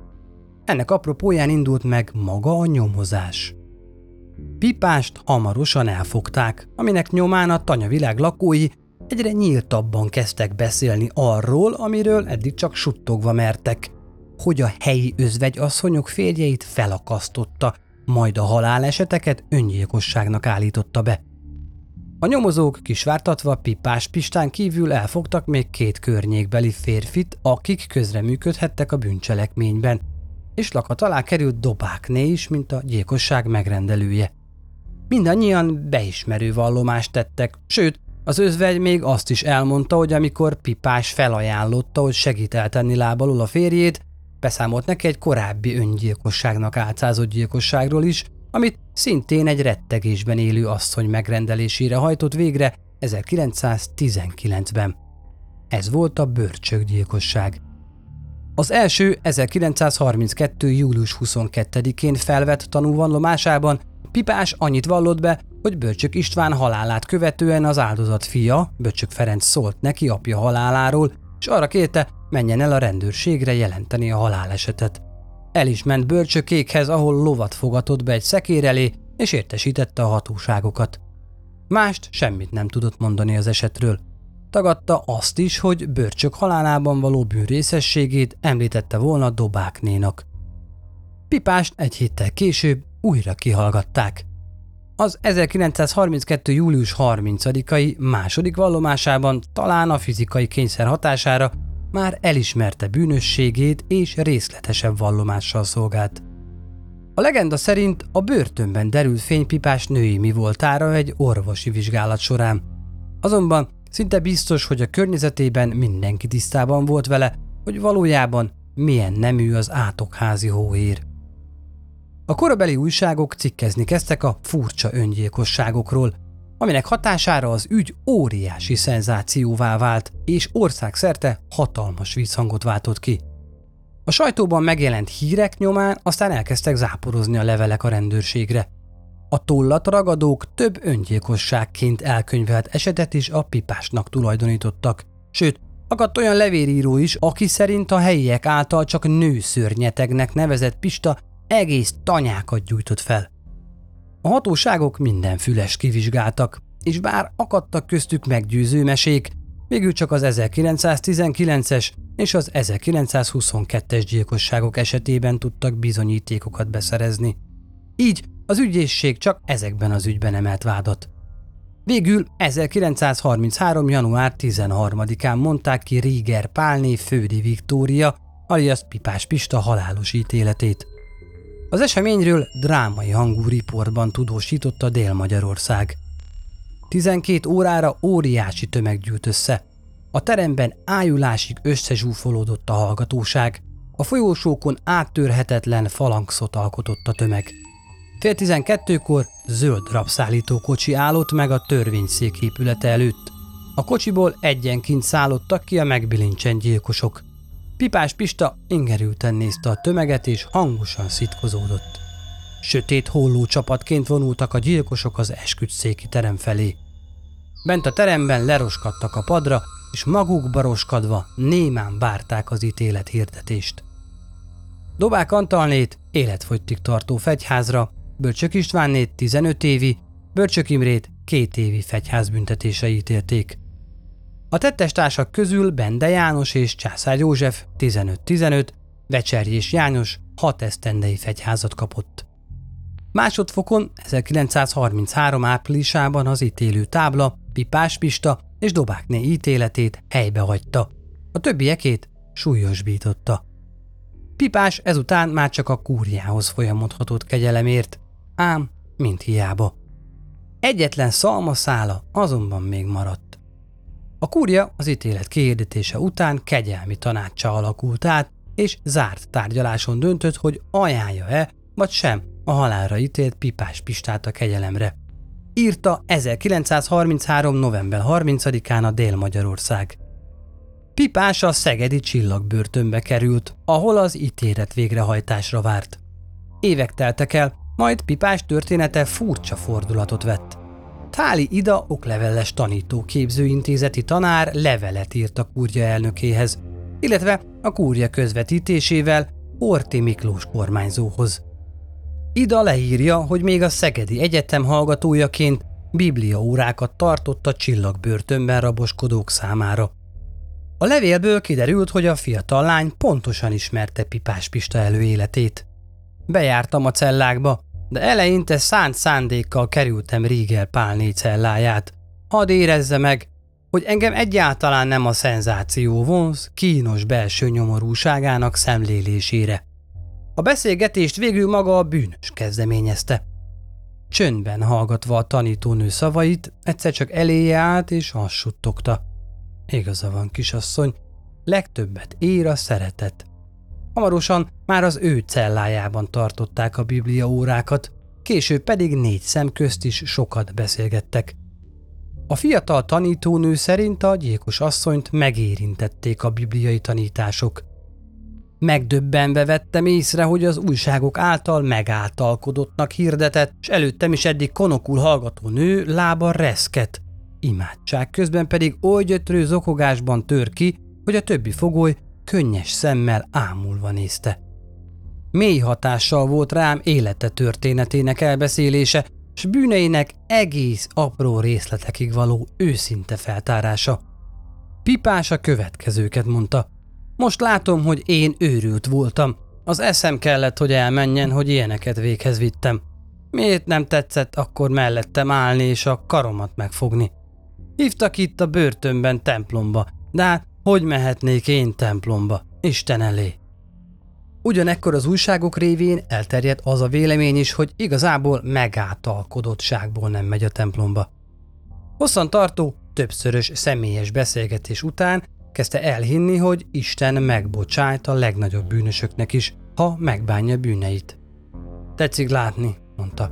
Ennek apropóján indult meg maga a nyomozás. Pipást hamarosan elfogták, aminek nyomán a tanyavilág lakói egyre nyíltabban kezdtek beszélni arról, amiről eddig csak suttogva mertek, hogy a helyi özvegyasszonyok férjeit felakasztotta, majd a haláleseteket öngyilkosságnak állította be. A nyomozók kisvártatva Pipás Pistán kívül elfogtak még két környékbeli férfit, akik közreműködhettek a bűncselekményben, és lakat alá került Dobákné is, mint a gyilkosság megrendelője. Mindannyian beismerő vallomást tettek, sőt, az özvegy még azt is elmondta, hogy amikor Pipás felajánlotta, hogy segít eltenni lábalul a férjét, beszámolt neki egy korábbi öngyilkosságnak álcázott gyilkosságról is, amit szintén egy rettegésben élő asszony megrendelésére hajtott végre 1919-ben. Ez volt a bőrcsökgyilkosság. Az első 1932. július 22-én felvett tanúvallomásában Pipás annyit vallott be, hogy Bölcsök István halálát követően az áldozat fia, Bölcsök Ferenc szólt neki apja haláláról, és arra kérte, menjen el a rendőrségre jelenteni a halálesetet. El is ment Bölcsökékhez, ahol lovat fogatott be egy szekér elé, és értesítette a hatóságokat. Mást semmit nem tudott mondani az esetről. Tagadta azt is, hogy Börcsök halálában való bűnrészességét említette volna Dobáknénak. Pipást egy héttel később újra kihallgatták. Az 1932. július 30-ai második vallomásában talán a fizikai kényszer hatására már elismerte bűnösségét és részletesebb vallomással szolgált. A legenda szerint a börtönben derült fénypipás női mi voltára egy orvosi vizsgálat során. Azonban szinte biztos, hogy a környezetében mindenki tisztában volt vele, hogy valójában milyen nemű az átokházi hóhér. A korabeli újságok cikkezni kezdtek a furcsa öngyilkosságokról, aminek hatására az ügy óriási szenzációvá vált, és országszerte hatalmas vízhangot váltott ki. A sajtóban megjelent hírek nyomán aztán elkezdtek záporozni a levelek a rendőrségre. A tollat ragadók több öngyilkosságként elkönyvelt esetet is a pipásnak tulajdonítottak. Sőt, akadt olyan levéríró is, aki szerint a helyiek által csak nőszörnyetegnek nevezett Pista egész tanyákat gyújtott fel. A hatóságok minden füles kivizsgáltak, és bár akadtak köztük meggyőző mesék, végül csak az 1919-es és az 1922-es gyilkosságok esetében tudtak bizonyítékokat beszerezni. Így az ügyészség csak ezekben az ügyben emelt vádat. Végül 1933. január 13-án mondták ki Ríger Pálné Fődi Viktória, alias Pipás Pista halálos ítéletét. Az eseményről drámai hangú riportban tudósította Dél-Magyarország. 12 órára óriási tömeg gyűlt össze. A teremben ájulásig összezsúfolódott a hallgatóság, a folyósókon áttörhetetlen falangszot alkotott a tömeg. Fél tizenkettőkor zöld rabszállító kocsi állott meg a törvényszék épülete előtt. A kocsiból egyenként szállottak ki a megbilincsen gyilkosok. Pipás Pista ingerülten nézte a tömeget és hangosan szitkozódott. Sötét holló csapatként vonultak a gyilkosok az esküdszéki terem felé. Bent a teremben leroskadtak a padra, és magukba roskadva némán várták az ítélet hirdetést. Dobák Antalnét életfogytig tartó fegyházra, Bölcsök Istvánnét 15 évi, Bölcsök Imrét két évi fegyházbüntetése ítélték. A tettestársak közül Bende János és Császár József 15-15, Vecserjés János 6 esztendei fegyházat kapott. Másodfokon 1933 áprilisában az ítélő tábla Pipás Pista és Dobákné ítéletét helybe hagyta, a többiekét súlyosbította. Pipás ezután már csak a kúriához folyamodhatott kegyelemért, ám mint hiába. Egyetlen szalmaszála azonban még maradt. A kúria az ítélet kiirdetése után kegyelmi tanácsa alakult át, és zárt tárgyaláson döntött, hogy ajánlja-e, vagy sem a halálra ítélt Pipás Pistát a kegyelemre. Írta 1933. november 30-án a Dél-Magyarország. Pipás a szegedi csillagbörtönbe került, ahol az ítélet végrehajtásra várt. Évek teltek el, majd Pipás története furcsa fordulatot vett. Táli Ida okleveles tanítóképzőintézeti tanár levelet írt a kúrja elnökéhez, illetve a kúrja közvetítésével Horti Miklós kormányzóhoz. Ida leírja, hogy még a Szegedi Egyetem hallgatójaként bibliaórákat tartott a csillagbörtönben raboskodók számára. A levélből kiderült, hogy a fiatal lány pontosan ismerte Pipás Pista előéletét. Bejártam a cellákba, de eleinte szánt szándékkal kerültem Riegel Pálné celláját. Hadd érezze meg, hogy engem egyáltalán nem a szenzáció vonz kínos belső nyomorúságának szemlélésére. A beszélgetést végül maga a bűnös kezdeményezte. Csöndben hallgatva a tanítónő szavait, egyszer csak eléje állt és azt suttogta. Igaza van, kisasszony, legtöbbet ér a szeretet. Hamarosan már az ő cellájában tartották a biblia órákat, később pedig négy szem közt is sokat beszélgettek. A fiatal tanítónő szerint a gyilkos asszonyt megérintették a bibliai tanítások. Megdöbbenve vettem észre, hogy az újságok által megáltalkodottnak hirdetett, és előttem is eddig konokul hallgató nő lába reszket. Imádság közben pedig oly gyötrő zokogásban tör ki, hogy a többi fogoly könnyes szemmel ámulva nézte. Mély hatással volt rám élete történetének elbeszélése, s bűneinek egész apró részletekig való őszinte feltárása. Pipás a következőket mondta. Most látom, hogy én őrült voltam. Az eszem kellett, hogy elmenjen, hogy ilyeneket véghez vittem. Miért nem tetszett akkor mellettem állni és a karomat megfogni? Hívtak itt a börtönben templomba, de hát hogy mehetnék én templomba, Isten elé? Ugyanekkor az újságok révén elterjedt az a vélemény is, hogy igazából megáltalkodottságból nem megy a templomba. Hosszan tartó, többszörös személyes beszélgetés után kezdte elhinni, hogy Isten megbocsájt a legnagyobb bűnösöknek is, ha megbánja bűneit. Tetszik látni, mondta.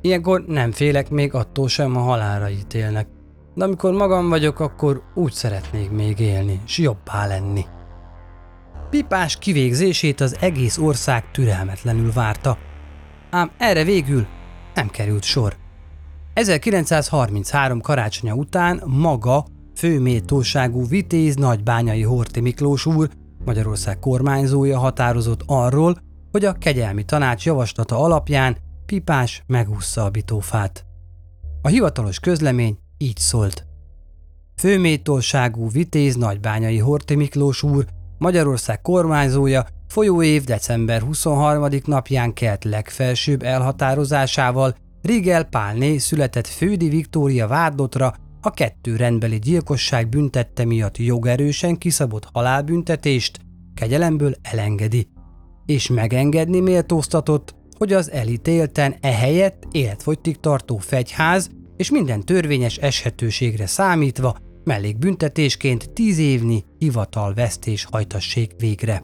Ilyenkor nem félek még attól sem, ha halálra ítélnek de amikor magam vagyok, akkor úgy szeretnék még élni, s jobbá lenni. Pipás kivégzését az egész ország türelmetlenül várta, ám erre végül nem került sor. 1933 karácsonya után maga főmétóságú vitéz nagybányai Horti Miklós úr, Magyarország kormányzója határozott arról, hogy a kegyelmi tanács javaslata alapján Pipás megúszza a bitófát. A hivatalos közlemény így szólt. Főmétolságú vitéz nagybányai Horti Miklós úr, Magyarország kormányzója folyóév december 23. napján kelt legfelsőbb elhatározásával Rigel Pálné született Fődi Viktória vádlotra a kettő rendbeli gyilkosság büntette miatt jogerősen kiszabott halálbüntetést kegyelemből elengedi, és megengedni méltóztatott, hogy az elítélten ehelyett életfogytig tartó fegyház és minden törvényes eshetőségre számítva mellékbüntetésként tíz évnyi hivatalvesztés hajtassék végre.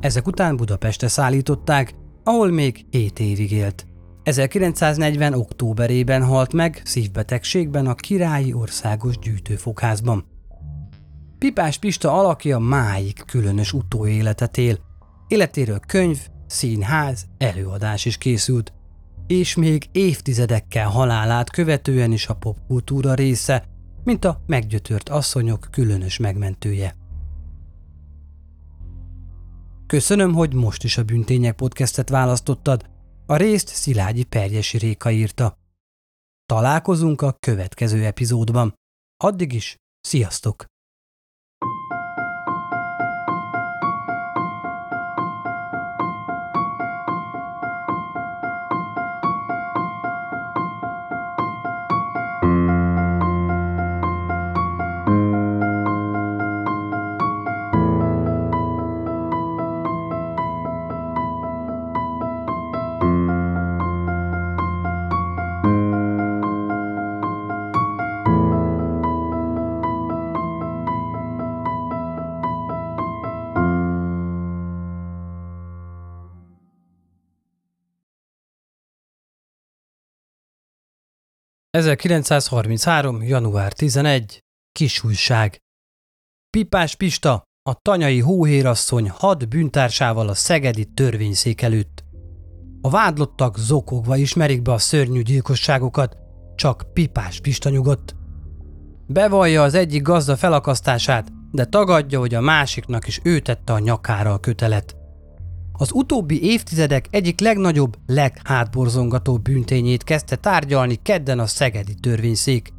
Ezek után Budapestre szállították, ahol még 7 évig élt. 1940. októberében halt meg szívbetegségben a Királyi Országos Gyűjtőfogházban. Pipás Pista alakja máig különös utóéletet él. Életéről könyv, színház, előadás is készült, és még évtizedekkel halálát követően is a popkultúra része, mint a meggyötört asszonyok különös megmentője. Köszönöm, hogy most is a Büntények podcastet választottad. A részt Szilágyi Perjesi Réka írta. Találkozunk a következő epizódban. Addig is, sziasztok! 1933. január 11. Kisújság. Pipás Pista, a tanyai hóhérasszony had bűntársával a szegedi törvényszék előtt. A vádlottak zokogva ismerik be a szörnyű gyilkosságokat, csak Pipás Pista nyugodt. Bevallja az egyik gazda felakasztását, de tagadja, hogy a másiknak is ő tette a nyakára a kötelet. Az utóbbi évtizedek egyik legnagyobb, leghátborzongató bűntényét kezdte tárgyalni kedden a szegedi törvényszék.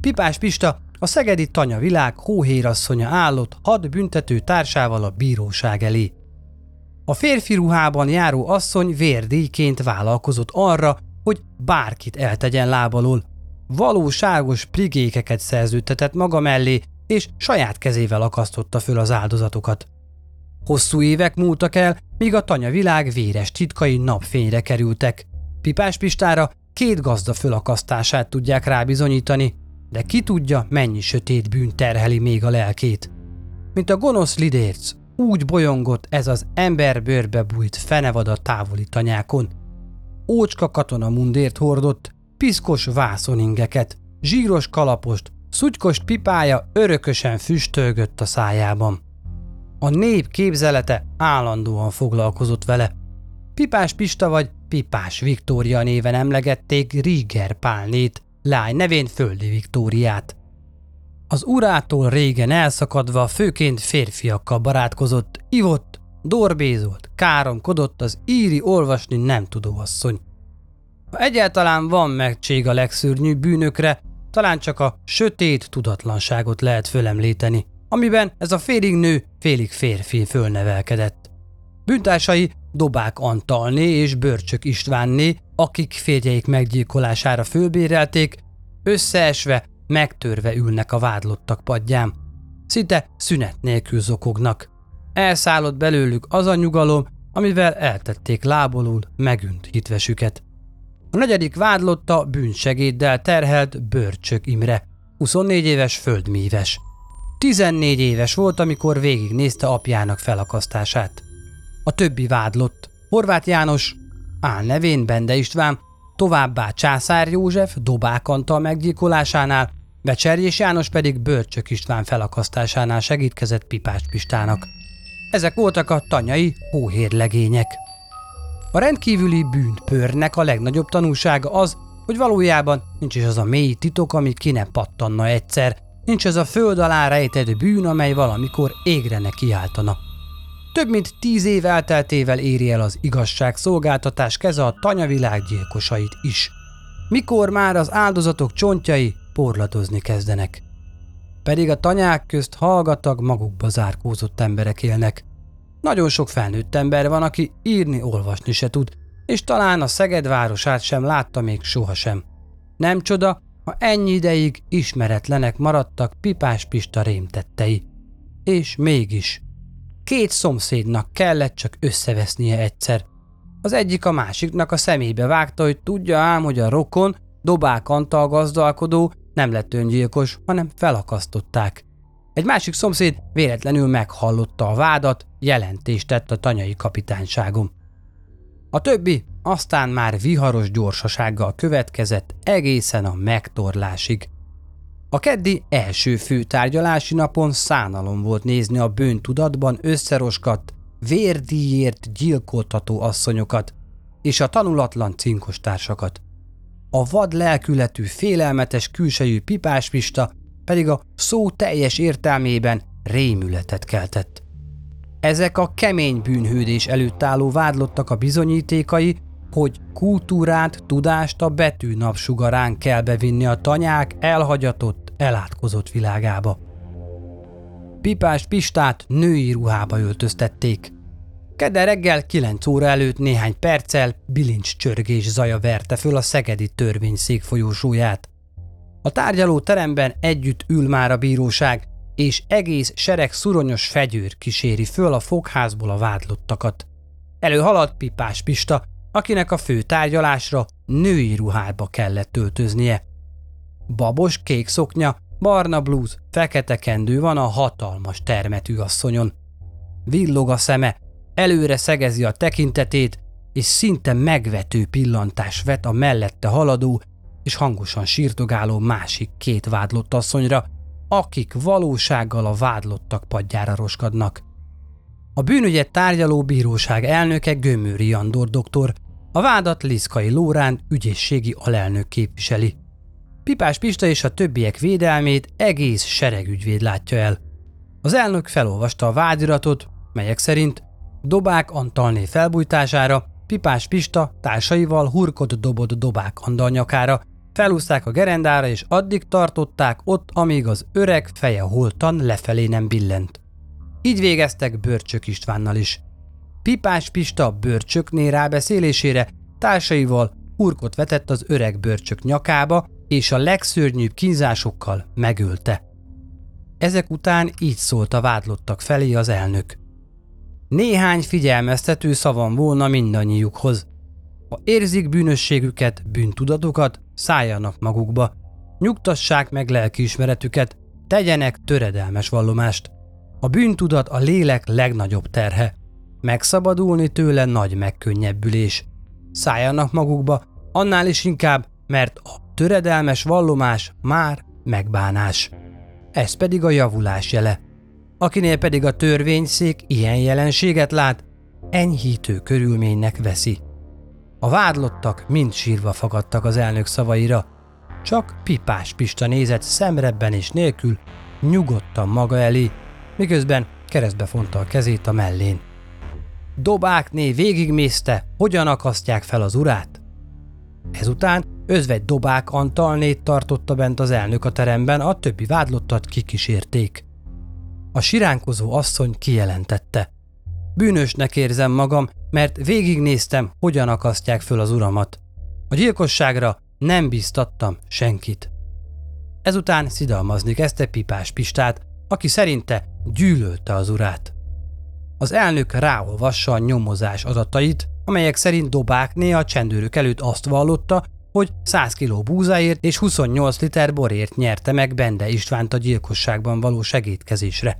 Pipás Pista a szegedi tanya világ hóhérasszonya állott had büntető társával a bíróság elé. A férfi ruhában járó asszony vérdíjként vállalkozott arra, hogy bárkit eltegyen lábalól. Valóságos prigékeket szerződtetett maga mellé, és saját kezével akasztotta föl az áldozatokat. Hosszú évek múltak el, míg a tanya világ véres titkai napfényre kerültek. Pipás Pistára két gazda fölakasztását tudják rábizonyítani, de ki tudja, mennyi sötét bűn terheli még a lelkét. Mint a gonosz lidérc, úgy bolyongott ez az emberbőrbe bújt fenevad a távoli tanyákon. Ócska katona mundért hordott, piszkos vászoningeket, zsíros kalapost, szutykos pipája örökösen füstölgött a szájában. A nép képzelete állandóan foglalkozott vele. Pipás Pista vagy Pipás Viktória néven emlegették Ríger Pálnét, lány nevén Földi Viktóriát. Az urától régen elszakadva főként férfiakkal barátkozott, ivott, dorbézolt, káromkodott az íri olvasni nem tudó asszony. Ha egyáltalán van megtség a legszörnyűbb bűnökre, talán csak a sötét tudatlanságot lehet fölemlíteni amiben ez a félig nő, félig férfi fölnevelkedett. Bűntársai Dobák Antalné és Börcsök Istvánné, akik férjeik meggyilkolására fölbérelték, összeesve, megtörve ülnek a vádlottak padján. Szinte szünet nélkül zokognak. Elszállott belőlük az a nyugalom, amivel eltették lábolul megünt hitvesüket. A negyedik vádlotta bűnsegéddel terhelt Börcsök Imre, 24 éves földmíves. 14 éves volt, amikor végignézte apjának felakasztását. A többi vádlott, Horváth János, Ál nevén Bende István, továbbá Császár József Dobák Antal meggyilkolásánál, Becserjés János pedig Bölcsök István felakasztásánál segítkezett Pipás Pistának. Ezek voltak a tanyai hóhérlegények. A rendkívüli bűnpörnek a legnagyobb tanulsága az, hogy valójában nincs is az a mély titok, ami ki ne pattanna egyszer, Nincs ez a föld alá rejtett bűn, amely valamikor égre ne kiáltana. Több mint tíz év elteltével éri el az igazságszolgáltatás keze a tanyavilág gyilkosait is. Mikor már az áldozatok csontjai porladozni kezdenek. Pedig a tanyák közt hallgatag magukba zárkózott emberek élnek. Nagyon sok felnőtt ember van, aki írni, olvasni se tud, és talán a Szeged városát sem látta még sohasem. Nem csoda, ha ennyi ideig ismeretlenek maradtak Pipás Pista rémtettei. És mégis. Két szomszédnak kellett csak összevesznie egyszer. Az egyik a másiknak a szemébe vágta, hogy tudja ám, hogy a rokon, Dobák Antal gazdalkodó nem lett öngyilkos, hanem felakasztották. Egy másik szomszéd véletlenül meghallotta a vádat, jelentést tett a tanyai kapitányságom. A többi aztán már viharos gyorsasággal következett egészen a megtorlásig. A keddi első főtárgyalási napon szánalom volt nézni a bűntudatban összeroskadt, vérdíjért gyilkoltató asszonyokat és a tanulatlan cinkostársakat. A vad lelkületű, félelmetes külsejű pipáspista pedig a szó teljes értelmében rémületet keltett. Ezek a kemény bűnhődés előtt álló vádlottak a bizonyítékai, hogy kultúrát, tudást a betű napsugarán kell bevinni a tanyák elhagyatott, elátkozott világába. Pipás Pistát női ruhába öltöztették. Kede reggel 9 óra előtt néhány perccel bilincs csörgés zaja verte föl a szegedi törvényszék folyósóját. A tárgyaló teremben együtt ül már a bíróság, és egész sereg szuronyos fegyőr kíséri föl a fogházból a vádlottakat. Előhalad Pipás Pista, akinek a fő tárgyalásra női ruhába kellett öltöznie. Babos kék szoknya, barna blúz, fekete kendő van a hatalmas termetű asszonyon. Villog a szeme, előre szegezi a tekintetét, és szinte megvető pillantás vet a mellette haladó és hangosan sírtogáló másik két vádlott asszonyra, akik valósággal a vádlottak padjára roskadnak. A bűnügyet tárgyaló bíróság elnöke Gömőri Andor doktor, a vádat Liszkai Lórán ügyészségi alelnök képviseli. Pipás Pista és a többiek védelmét egész sereg ügyvéd látja el. Az elnök felolvasta a vádiratot, melyek szerint Dobák Antalné felbújtására Pipás Pista társaival hurkot dobott Dobák Andal nyakára, felúzták a gerendára és addig tartották ott, amíg az öreg feje holtan lefelé nem billent. Így végeztek Börcsök Istvánnal is. Pipás Pista bőrcsökné rábeszélésére társaival hurkot vetett az öreg bőrcsök nyakába, és a legszörnyűbb kínzásokkal megölte. Ezek után így szólt a vádlottak felé az elnök. Néhány figyelmeztető szavam volna mindannyiukhoz. Ha érzik bűnösségüket, bűntudatukat, szálljanak magukba. Nyugtassák meg lelkiismeretüket, tegyenek töredelmes vallomást. A bűntudat a lélek legnagyobb terhe. Megszabadulni tőle nagy megkönnyebbülés. Szálljanak magukba, annál is inkább, mert a töredelmes vallomás már megbánás. Ez pedig a javulás jele. Akinél pedig a törvényszék ilyen jelenséget lát, enyhítő körülménynek veszi. A vádlottak mind sírva fagadtak az elnök szavaira, csak Pipás Pista nézett szemrebben és nélkül, nyugodtan maga elé, miközben keresztbe fonta a kezét a mellén. Dobákné végigmészte, hogyan akasztják fel az urát. Ezután özvegy Dobák Antalnét tartotta bent az elnök a teremben, a többi vádlottat kikísérték. A siránkozó asszony kijelentette. Bűnösnek érzem magam, mert végignéztem, hogyan akasztják föl az uramat. A gyilkosságra nem bíztattam senkit. Ezután szidalmazni kezdte Pipás Pistát, aki szerinte gyűlölte az urát. Az elnök ráolvassa a nyomozás adatait, amelyek szerint Dobákné a csendőrök előtt azt vallotta, hogy 100 kg búzáért és 28 liter borért nyerte meg Bende Istvánt a gyilkosságban való segítkezésre.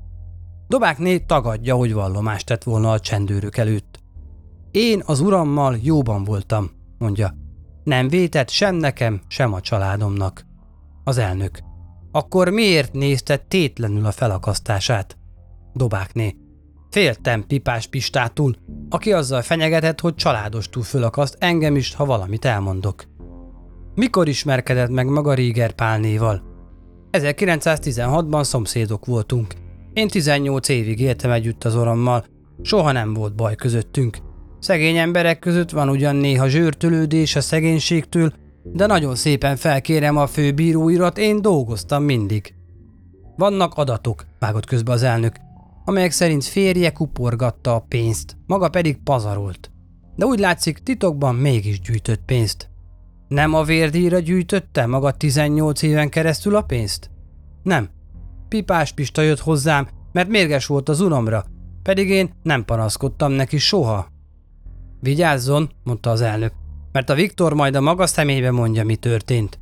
Dobákné tagadja, hogy vallomást tett volna a csendőrök előtt. Én az urammal jóban voltam, mondja. Nem vétett sem nekem, sem a családomnak. Az elnök. Akkor miért nézte tétlenül a felakasztását? Dobákné. Féltem Pipás Pistától, aki azzal fenyegetett, hogy családostul fölakaszt engem is, ha valamit elmondok. Mikor ismerkedett meg maga Ríger Pálnéval? 1916-ban szomszédok voltunk. Én 18 évig éltem együtt az orommal, Soha nem volt baj közöttünk. Szegény emberek között van ugyan néha zsőrtölődés a szegénységtől, de nagyon szépen felkérem a főbíróirat, én dolgoztam mindig. Vannak adatok, vágott közbe az elnök, amelyek szerint férje kuporgatta a pénzt, maga pedig pazarolt. De úgy látszik, titokban mégis gyűjtött pénzt. Nem a vérdíjra gyűjtötte maga 18 éven keresztül a pénzt? Nem. Pipás Pista jött hozzám, mert mérges volt az unomra, pedig én nem panaszkodtam neki soha. Vigyázzon, mondta az elnök, mert a Viktor majd a maga személybe mondja, mi történt.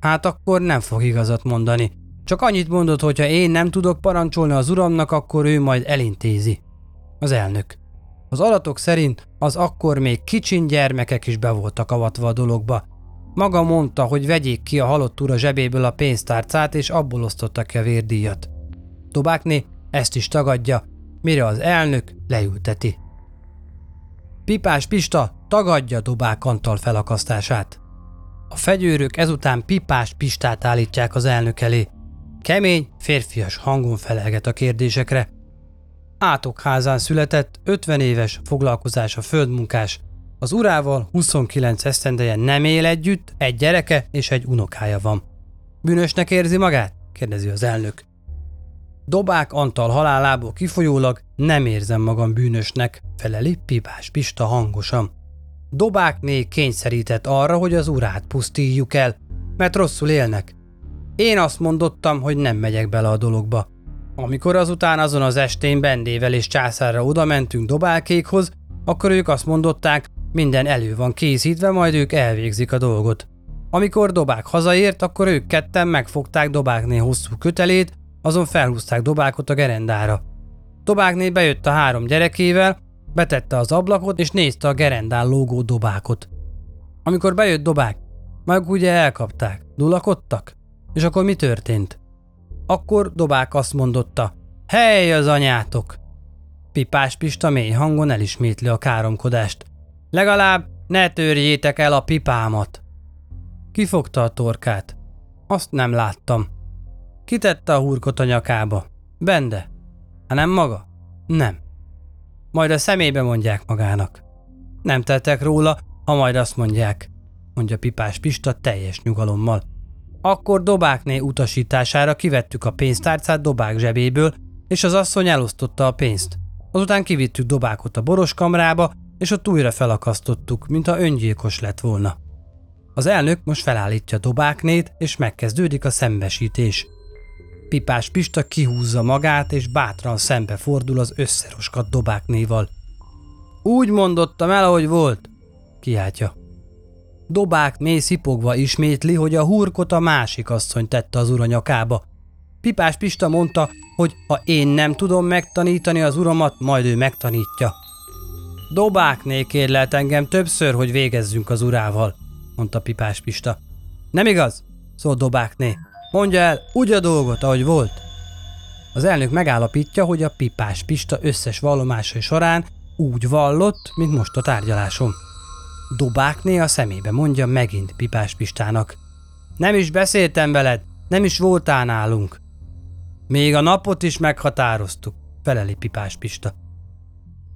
Hát akkor nem fog igazat mondani. Csak annyit mondott, hogy ha én nem tudok parancsolni az uramnak, akkor ő majd elintézi. Az elnök. Az adatok szerint az akkor még kicsin gyermekek is be voltak avatva a dologba. Maga mondta, hogy vegyék ki a halott ura zsebéből a pénztárcát, és abból osztottak a vérdíjat. Tobákné ezt is tagadja, mire az elnök leülteti. Pipás Pista tagadja Dobák Antal felakasztását. A fegyőrök ezután Pipás Pistát állítják az elnök elé. Kemény, férfias hangon felelget a kérdésekre. Átokházán született, 50 éves, foglalkozása földmunkás. Az urával 29 esztendeje nem él együtt, egy gyereke és egy unokája van. Bűnösnek érzi magát? kérdezi az elnök. Dobák Antal halálából kifolyólag nem érzem magam bűnösnek, feleli Pipás Pista hangosan. Dobákné kényszerített arra, hogy az urát pusztíjuk el, mert rosszul élnek. Én azt mondottam, hogy nem megyek bele a dologba. Amikor azután azon az estén Bendével és császárra oda mentünk Dobálkékhoz, akkor ők azt mondották, minden elő van készítve, majd ők elvégzik a dolgot. Amikor Dobák hazaért, akkor ők ketten megfogták Dobákné hosszú kötelét, azon felhúzták Dobákot a gerendára. Dobákné bejött a három gyerekével, betette az ablakot és nézte a gerendán lógó Dobákot. Amikor bejött Dobák, meg ugye elkapták, dulakodtak? És akkor mi történt? Akkor Dobák azt mondotta, hely az anyátok! Pipás Pista mély hangon elismétli a káromkodást. Legalább ne törjétek el a pipámat! Kifogta a torkát. Azt nem láttam. Kitette a hurkot a nyakába. Bende. Ha nem maga? Nem. Majd a szemébe mondják magának. Nem tettek róla, ha majd azt mondják, mondja Pipás Pista teljes nyugalommal. Akkor Dobákné utasítására kivettük a pénztárcát Dobák zsebéből, és az asszony elosztotta a pénzt. Azután kivittük Dobákot a boroskamrába, és ott újra felakasztottuk, mintha öngyilkos lett volna. Az elnök most felállítja Dobáknét, és megkezdődik a szembesítés. Pipás Pista kihúzza magát, és bátran szembe fordul az összeroskat Dobáknéval. Úgy mondottam el, ahogy volt, kiáltja. Dobák mély szipogva ismétli, hogy a hurkot a másik asszony tette az uranyakába. Pipás Pista mondta, hogy ha én nem tudom megtanítani az uramat, majd ő megtanítja. Dobákné kérlelt engem többször, hogy végezzünk az urával, mondta Pipás Pista. Nem igaz? szólt Dobákné. Mondja el úgy a dolgot, ahogy volt. Az elnök megállapítja, hogy a Pipás Pista összes vallomásai során úgy vallott, mint most a tárgyalásom. Dobákné a szemébe mondja megint Pipás Pistának. Nem is beszéltem veled, nem is voltál nálunk. Még a napot is meghatároztuk, feleli Pipás Pista.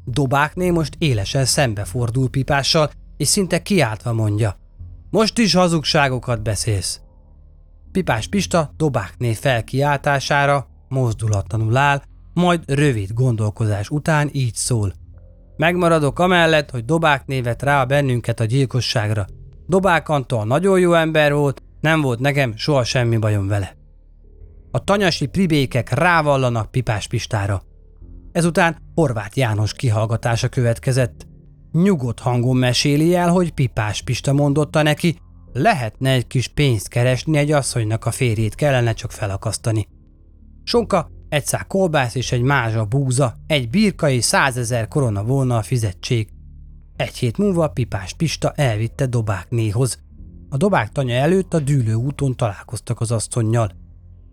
Dobákné most élesen szembefordul Pipással, és szinte kiáltva mondja. Most is hazugságokat beszélsz. Pipás Pista Dobákné felkiáltására mozdulatlanul áll, majd rövid gondolkozás után így szól. Megmaradok amellett, hogy Dobák névet rá bennünket a gyilkosságra. Dobák Antal nagyon jó ember volt, nem volt nekem soha semmi bajom vele. A tanyasi pribékek rávallanak Pipás Pistára. Ezután Horváth János kihallgatása következett. Nyugodt hangon meséli el, hogy Pipás Pista mondotta neki, lehetne egy kis pénzt keresni egy asszonynak a férjét kellene csak felakasztani. Sonka egy szák kolbász és egy mázsa búza, egy birkai százezer korona volna a fizetség. Egy hét múlva Pipás Pista elvitte Dobáknéhoz. A Dobák tanya előtt a dűlő úton találkoztak az asszonynal.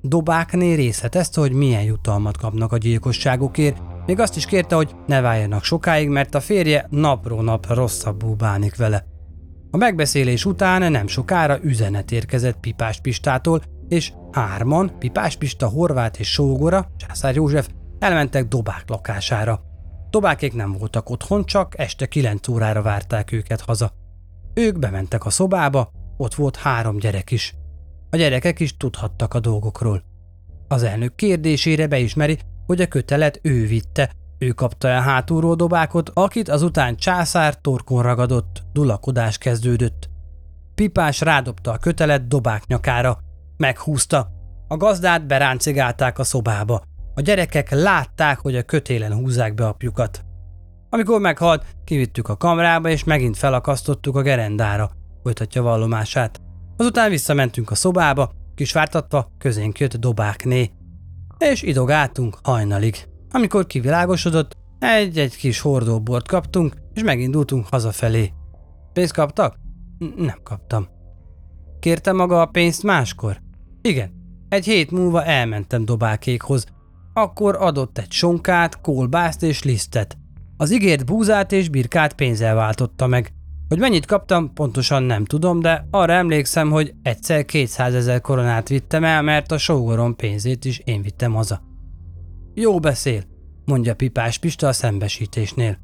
Dobákné részletezte, hogy milyen jutalmat kapnak a gyilkosságokért, még azt is kérte, hogy ne váljanak sokáig, mert a férje napról napra rosszabbul bánik vele. A megbeszélés után nem sokára üzenet érkezett Pipás Pistától, és hárman, Pipás Pista, Horvát és Sógora, Császár József elmentek Dobák lakására. Dobákék nem voltak otthon, csak este 9 órára várták őket haza. Ők bementek a szobába, ott volt három gyerek is. A gyerekek is tudhattak a dolgokról. Az elnök kérdésére beismeri, hogy a kötelet ő vitte, ő kapta el hátulról dobákot, akit azután császár torkon ragadott, dulakodás kezdődött. Pipás rádobta a kötelet dobák nyakára, meghúzta. A gazdát beráncigálták a szobába. A gyerekek látták, hogy a kötélen húzzák be apjukat. Amikor meghalt, kivittük a kamrába, és megint felakasztottuk a gerendára, folytatja vallomását. Azután visszamentünk a szobába, kisvártatva közénk jött dobákné. És idogáltunk hajnalig. Amikor kivilágosodott, egy-egy kis hordóbort kaptunk, és megindultunk hazafelé. Pénzt kaptak? N- nem kaptam. Kérte maga a pénzt máskor? Igen. Egy hét múlva elmentem dobákékhoz. Akkor adott egy sonkát, kolbászt és lisztet. Az ígért búzát és birkát pénzzel váltotta meg. Hogy mennyit kaptam, pontosan nem tudom, de arra emlékszem, hogy egyszer 200 ezer koronát vittem el, mert a sógorom pénzét is én vittem haza. Jó beszél, mondja Pipás Pista a szembesítésnél.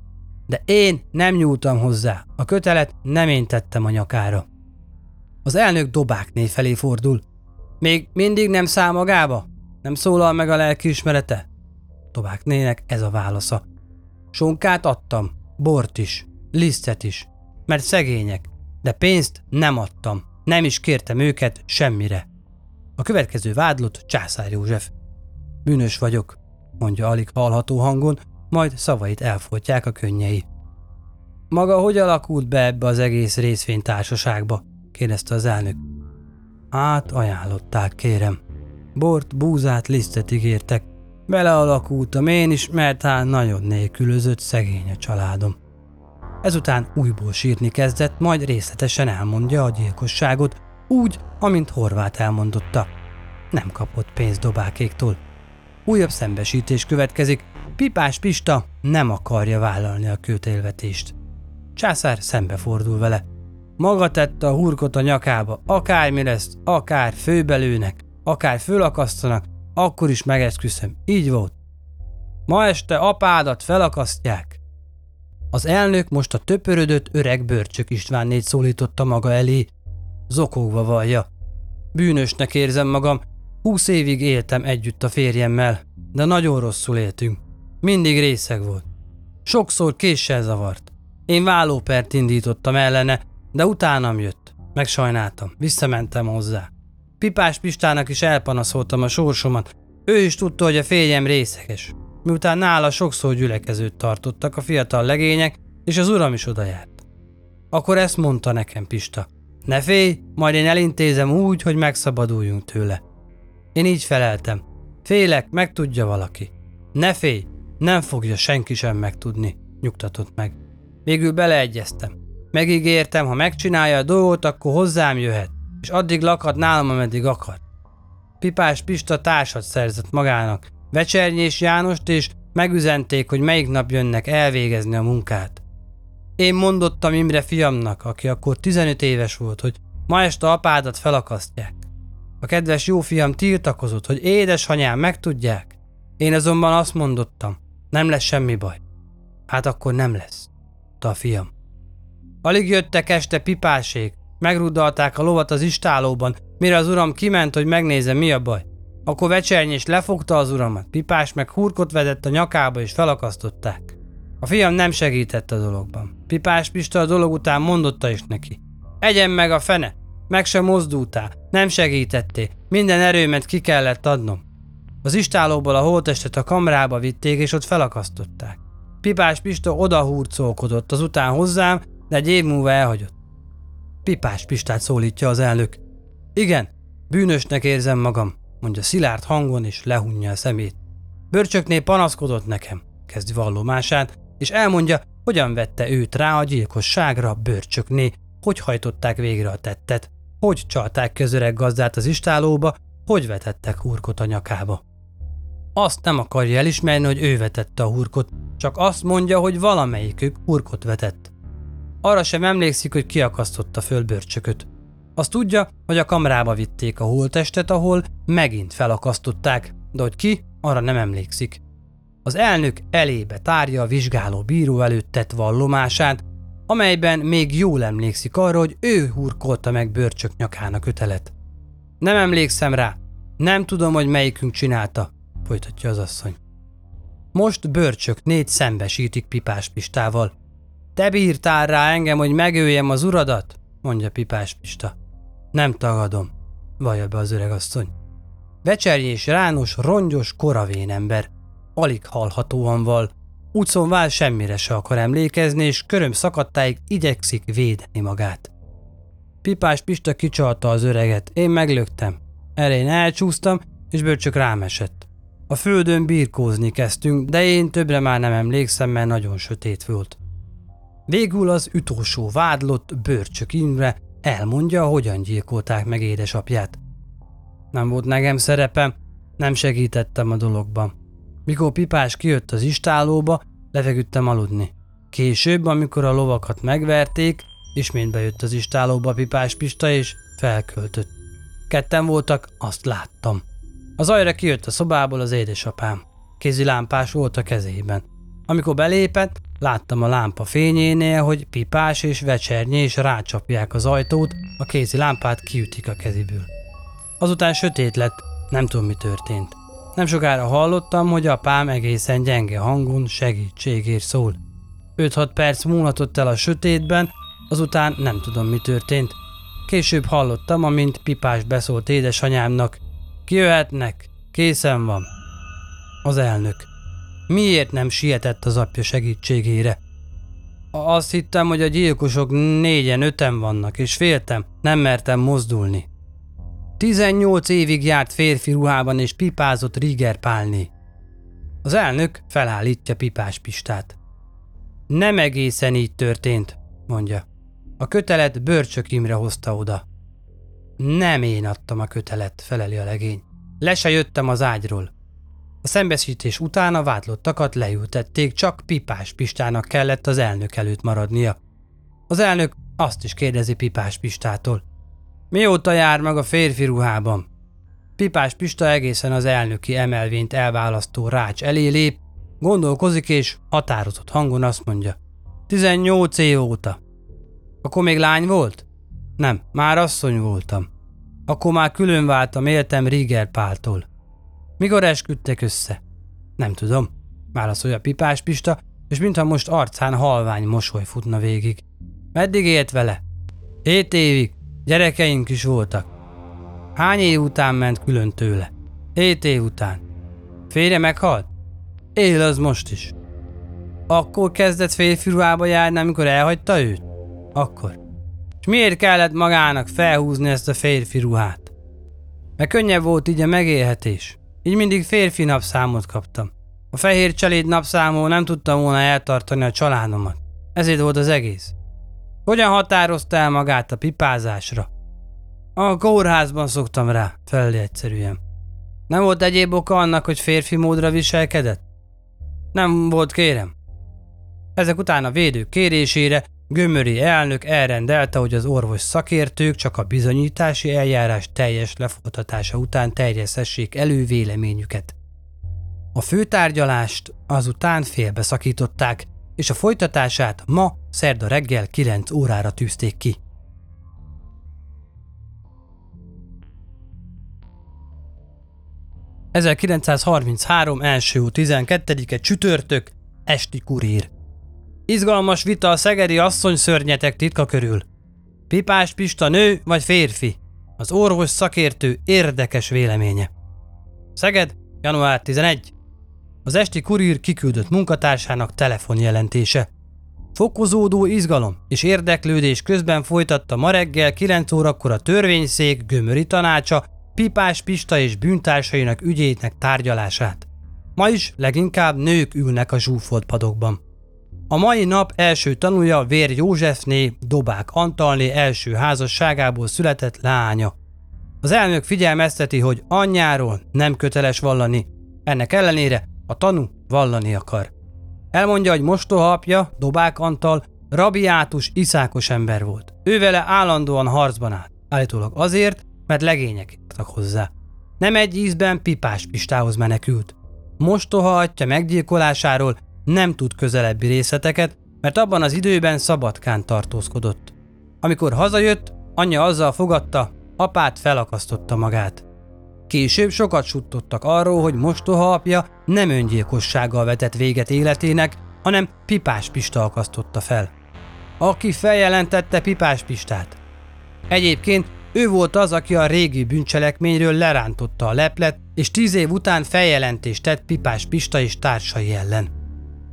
De én nem nyúltam hozzá, a kötelet nem én tettem a nyakára. Az elnök dobákné felé fordul. Még mindig nem száll magába? Nem szólal meg a lelkiismerete? Dobáknének ez a válasza. Sonkát adtam, bort is, lisztet is, mert szegények, de pénzt nem adtam, nem is kértem őket semmire. A következő vádlott Császár József. Bűnös vagyok, mondja alig hallható hangon, majd szavait elfolytják a könnyei. Maga hogy alakult be ebbe az egész részvénytársaságba? kérdezte az elnök. Hát ajánlották, kérem. Bort, búzát, lisztet ígértek. Belealakultam én is, mert hát nagyon nélkülözött szegény a családom. Ezután újból sírni kezdett, majd részletesen elmondja a gyilkosságot, úgy, amint Horvát elmondotta. Nem kapott pénzt dobákéktól. Újabb szembesítés következik, Pipás Pista nem akarja vállalni a kőtélvetést. Császár szembefordul vele. Maga tette a hurkot a nyakába, akármi lesz, akár főbelőnek, akár fölakasztanak, akkor is megesküszöm, így volt. Ma este apádat felakasztják. Az elnök most a töpörödött öreg Börcsök Istvánnét szólította maga elé, zokogva vallja. Bűnösnek érzem magam, húsz évig éltem együtt a férjemmel, de nagyon rosszul éltünk. Mindig részeg volt. Sokszor késsel zavart. Én vállópert indítottam ellene, de utánam jött. Megsajnáltam, visszamentem hozzá. Pipás Pistának is elpanaszoltam a sorsomat. Ő is tudta, hogy a férjem részeges. Miután nála sokszor gyülekezőt tartottak a fiatal legények, és az uram is odajárt. Akkor ezt mondta nekem Pista. Ne félj, majd én elintézem úgy, hogy megszabaduljunk tőle. Én így feleltem. Félek, megtudja valaki. Ne félj, nem fogja senki sem megtudni, nyugtatott meg. Végül beleegyeztem. Megígértem, ha megcsinálja a dolgot, akkor hozzám jöhet, és addig lakhat nálam, ameddig akar. Pipás Pista társat szerzett magának, Vecsernyés Jánost, és megüzenték, hogy melyik nap jönnek elvégezni a munkát. Én mondottam Imre fiamnak, aki akkor 15 éves volt, hogy ma este apádat felakasztják. A kedves jó fiam tiltakozott, hogy édesanyám megtudják. Én azonban azt mondottam, nem lesz semmi baj. Hát akkor nem lesz, ta a fiam. Alig jöttek este pipásék, megrudalták a lovat az istálóban, mire az uram kiment, hogy megnézze mi a baj. Akkor vecsernyés lefogta az uramat, pipás meg hurkot vedett a nyakába és felakasztották. A fiam nem segített a dologban. Pipás Pista a dolog után mondotta is neki. Egyen meg a fene, meg sem mozdultál, nem segítettél, minden erőmet ki kellett adnom. Az istálóból a holtestet a kamrába vitték, és ott felakasztották. Pipás Pista oda hurcolkodott azután hozzám, de egy év múlva elhagyott. Pipás Pistát szólítja az elnök. Igen, bűnösnek érzem magam, mondja szilárd hangon, és lehunja a szemét. Börcsöknél panaszkodott nekem, kezdi vallomását, és elmondja, hogyan vette őt rá a gyilkosságra bőrcsökné, hogy hajtották végre a tettet, hogy csalták közöreg gazdát az istálóba, hogy vetettek hurkot a nyakába. Azt nem akarja elismerni, hogy ő vetette a hurkot, csak azt mondja, hogy valamelyikük hurkot vetett. Arra sem emlékszik, hogy kiakasztotta föl bőrcsököt. Azt tudja, hogy a kamrába vitték a holtestet, ahol megint felakasztották, de hogy ki, arra nem emlékszik. Az elnök elébe tárja a vizsgáló bíró előtt tett vallomását, amelyben még jól emlékszik arra, hogy ő hurkolta meg bőrcsök nyakán a kötelet. Nem emlékszem rá, nem tudom, hogy melyikünk csinálta, folytatja az asszony. Most bőrcsök négy szembesítik Pipás Pistával. Te bírtál rá engem, hogy megöljem az uradat? mondja Pipás Pista. Nem tagadom, vallja be az öregasszony. Becserjés rános, rongyos, koravén ember. Alig hallhatóan val. Utcon vál semmire se akar emlékezni, és köröm szakadtáig igyekszik védeni magát. Pipás Pista kicsalta az öreget, én meglöktem. Erre én elcsúsztam, és bőrcsök rám esett. A földön birkózni kezdtünk, de én többre már nem emlékszem, mert nagyon sötét volt. Végül az utolsó vádlott Bőrcsök Imre elmondja, hogyan gyilkolták meg édesapját. Nem volt nekem szerepem, nem segítettem a dologban. Mikor Pipás kijött az istálóba, lefeküdtem aludni. Később, amikor a lovakat megverték, ismét bejött az istálóba Pipás Pista és felköltött. Ketten voltak, azt láttam. Az ajra kijött a szobából az édesapám. Kézi lámpás volt a kezében. Amikor belépett, láttam a lámpa fényénél, hogy pipás és és rácsapják az ajtót, a kézi lámpát kiütik a keziből. Azután sötét lett, nem tudom mi történt. Nem sokára hallottam, hogy apám egészen gyenge hangon segítségért szól. 5-6 perc múlhatott el a sötétben, azután nem tudom mi történt. Később hallottam, amint Pipás beszólt édesanyámnak. Kijöhetnek, készen van. Az elnök. Miért nem sietett az apja segítségére? Azt hittem, hogy a gyilkosok négyen, öten vannak, és féltem, nem mertem mozdulni. 18 évig járt férfi ruhában és pipázott Riger Pálné. Az elnök felállítja Pipás Pistát. Nem egészen így történt, mondja. A kötelet Börcsök Imre hozta oda. Nem én adtam a kötelet, feleli a legény. Le se jöttem az ágyról. A szembesítés után a vádlottakat leültették, csak Pipás Pistának kellett az elnök előtt maradnia. Az elnök azt is kérdezi Pipás Pistától. Mióta jár meg a férfi ruhában? Pipás Pista egészen az elnöki emelvényt elválasztó rács elé lép, gondolkozik és határozott hangon azt mondja. 18 év óta. Akkor még lány volt? Nem, már asszony voltam. Akkor már külön váltam, éltem Riger Páltól. Mikor esküdtek össze? Nem tudom, válaszolja Pipás Pista, és mintha most arcán halvány mosoly futna végig. Meddig élt vele? Hét évig, gyerekeink is voltak. Hány év után ment külön tőle? Hét év után. Férje meghalt? Él az most is. Akkor kezdett férfi ruhába járni, amikor elhagyta őt? Akkor. És miért kellett magának felhúzni ezt a férfi ruhát? Mert könnyebb volt így a megélhetés. Így mindig férfi napszámot kaptam. A fehér cseléd napszámon nem tudtam volna eltartani a családomat. Ezért volt az egész. Hogyan határozta el magát a pipázásra? A kórházban szoktam rá, felé egyszerűen. Nem volt egyéb oka annak, hogy férfi módra viselkedett? Nem volt, kérem. Ezek után a védő kérésére Gömöri elnök elrendelte, hogy az orvos szakértők csak a bizonyítási eljárás teljes lefolytatása után terjeszessék elő véleményüket. A főtárgyalást azután félbeszakították, és a folytatását ma, szerda reggel 9 órára tűzték ki. ...1933. első 12-e csütörtök, esti kurír. Izgalmas vita a szegedi asszony szörnyetek titka körül. Pipás Pista nő vagy férfi? Az orvos szakértő érdekes véleménye. Szeged, január 11. Az esti kurír kiküldött munkatársának telefonjelentése. Fokozódó izgalom és érdeklődés közben folytatta ma reggel 9 órakor a törvényszék gömöri tanácsa Pipás Pista és bűntársainak ügyétnek tárgyalását. Ma is leginkább nők ülnek a zsúfolt padokban. A mai nap első tanúja Vér Józsefné, Dobák Antalné első házasságából született lánya. Az elnök figyelmezteti, hogy anyjáról nem köteles vallani, ennek ellenére a tanú vallani akar. Elmondja, hogy mostoha apja, Dobák Antal, rabiátus, iszákos ember volt. Ő vele állandóan harcban állt, állítólag azért, mert legények írtak hozzá. Nem egy ízben Pipás Pistához menekült. mostoha atya meggyilkolásáról nem tud közelebbi részleteket, mert abban az időben szabadkán tartózkodott. Amikor hazajött, anyja azzal fogadta, apát felakasztotta magát. Később sokat suttottak arról, hogy mostoha apja nem öngyilkossággal vetett véget életének, hanem Pipás Pista akasztotta fel. Aki feljelentette Pipás Pistát. Egyébként ő volt az, aki a régi bűncselekményről lerántotta a leplet, és tíz év után feljelentést tett Pipás Pista és társai ellen.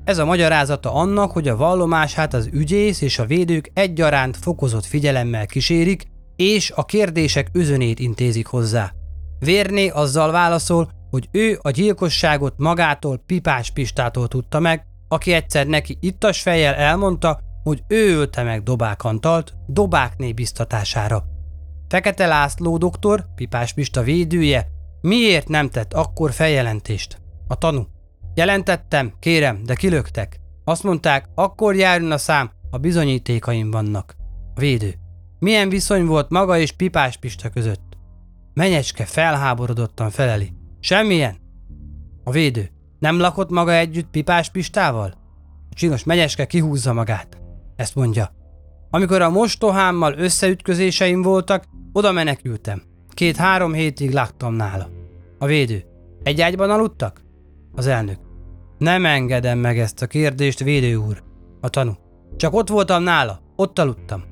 Ez a magyarázata annak, hogy a vallomását az ügyész és a védők egyaránt fokozott figyelemmel kísérik, és a kérdések özönét intézik hozzá. Vérné azzal válaszol, hogy ő a gyilkosságot magától Pipás Pistától tudta meg, aki egyszer neki ittas fejjel elmondta, hogy ő ölte meg Dobák Antalt, Dobákné biztatására. Fekete László doktor, Pipás Pista védője, miért nem tett akkor feljelentést? A tanú. Jelentettem, kérem, de kilöktek. Azt mondták, akkor járjon a szám, a bizonyítékaim vannak. A védő. Milyen viszony volt maga és Pipás Pista között? Menyecske felháborodottan feleli. Semmilyen. A védő. Nem lakott maga együtt Pipás Pistával? A csinos megyeske kihúzza magát. Ezt mondja. Amikor a mostohámmal összeütközéseim voltak, oda menekültem. Két-három hétig laktam nála. A védő. Egy ágyban aludtak? Az elnök. Nem engedem meg ezt a kérdést, védő úr. A tanú. Csak ott voltam nála, ott aludtam.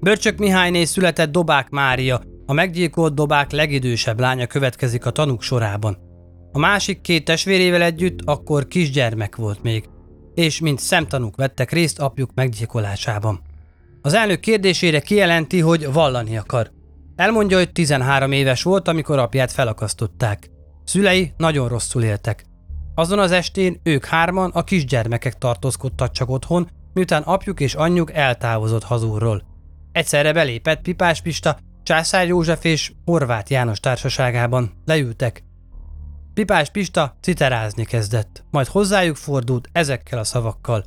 Börcsök Mihályné született Dobák Mária, a meggyilkolt Dobák legidősebb lánya következik a tanúk sorában. A másik két testvérével együtt akkor kisgyermek volt még, és mint szemtanúk vettek részt apjuk meggyilkolásában. Az elnök kérdésére kijelenti, hogy vallani akar. Elmondja, hogy 13 éves volt, amikor apját felakasztották. Szülei nagyon rosszul éltek. Azon az estén ők hárman a kisgyermekek tartózkodtak csak otthon, miután apjuk és anyjuk eltávozott hazúrról. Egyszerre belépett Pipás Pista, Császár József és Horváth János társaságában. Leültek. Pipás Pista citerázni kezdett, majd hozzájuk fordult ezekkel a szavakkal.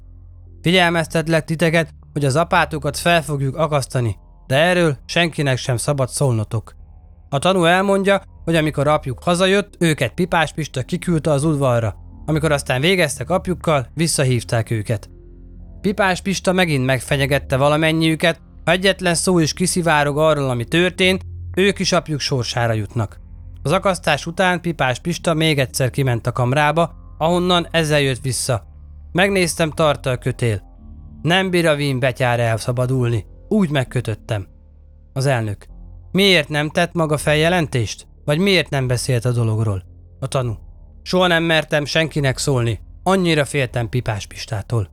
Figyelmeztetlek titeket, hogy az apátokat fel fogjuk akasztani, de erről senkinek sem szabad szólnotok. A tanú elmondja, hogy amikor apjuk hazajött, őket Pipás Pista kiküldte az udvarra. Amikor aztán végeztek apjukkal, visszahívták őket. Pipás Pista megint megfenyegette valamennyiüket, egyetlen szó is kiszivárog arról, ami történt, ők is apjuk sorsára jutnak. Az akasztás után Pipás Pista még egyszer kiment a kamrába, ahonnan ezzel jött vissza. Megnéztem tartta a kötél. Nem bír a vín betyára elszabadulni. Úgy megkötöttem. Az elnök. Miért nem tett maga feljelentést? Vagy miért nem beszélt a dologról? A tanú. Soha nem mertem senkinek szólni. Annyira féltem Pipás Pistától.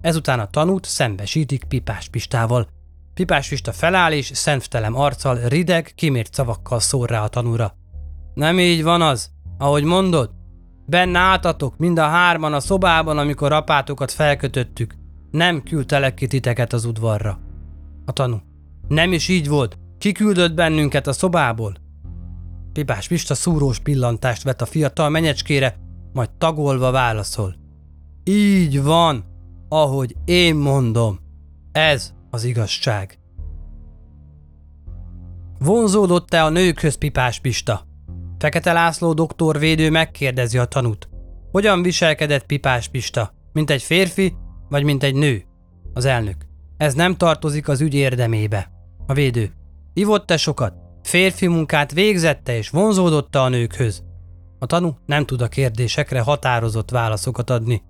Ezután a tanút szembesítik Pipás Pistával. Pipás Pista feláll és szenttelem arccal, rideg, kimért szavakkal szól rá a tanúra. Nem így van az, ahogy mondod? Benne álltatok mind a hárman a szobában, amikor apátokat felkötöttük. Nem küldtelek ki titeket az udvarra. A tanú. Nem is így volt. Kiküldött bennünket a szobából. Pipás Pista szúrós pillantást vet a fiatal menyecskére, majd tagolva válaszol. Így van, ahogy én mondom. Ez az igazság. Vonzódott-e a nőkhöz Pipás Pista? Fekete László doktor védő megkérdezi a tanút. Hogyan viselkedett Pipás Pista? Mint egy férfi, vagy mint egy nő? Az elnök. Ez nem tartozik az ügy érdemébe. A védő. Ivott-e sokat? Férfi munkát végzette és vonzódotta a nőkhöz? A tanú nem tud a kérdésekre határozott válaszokat adni.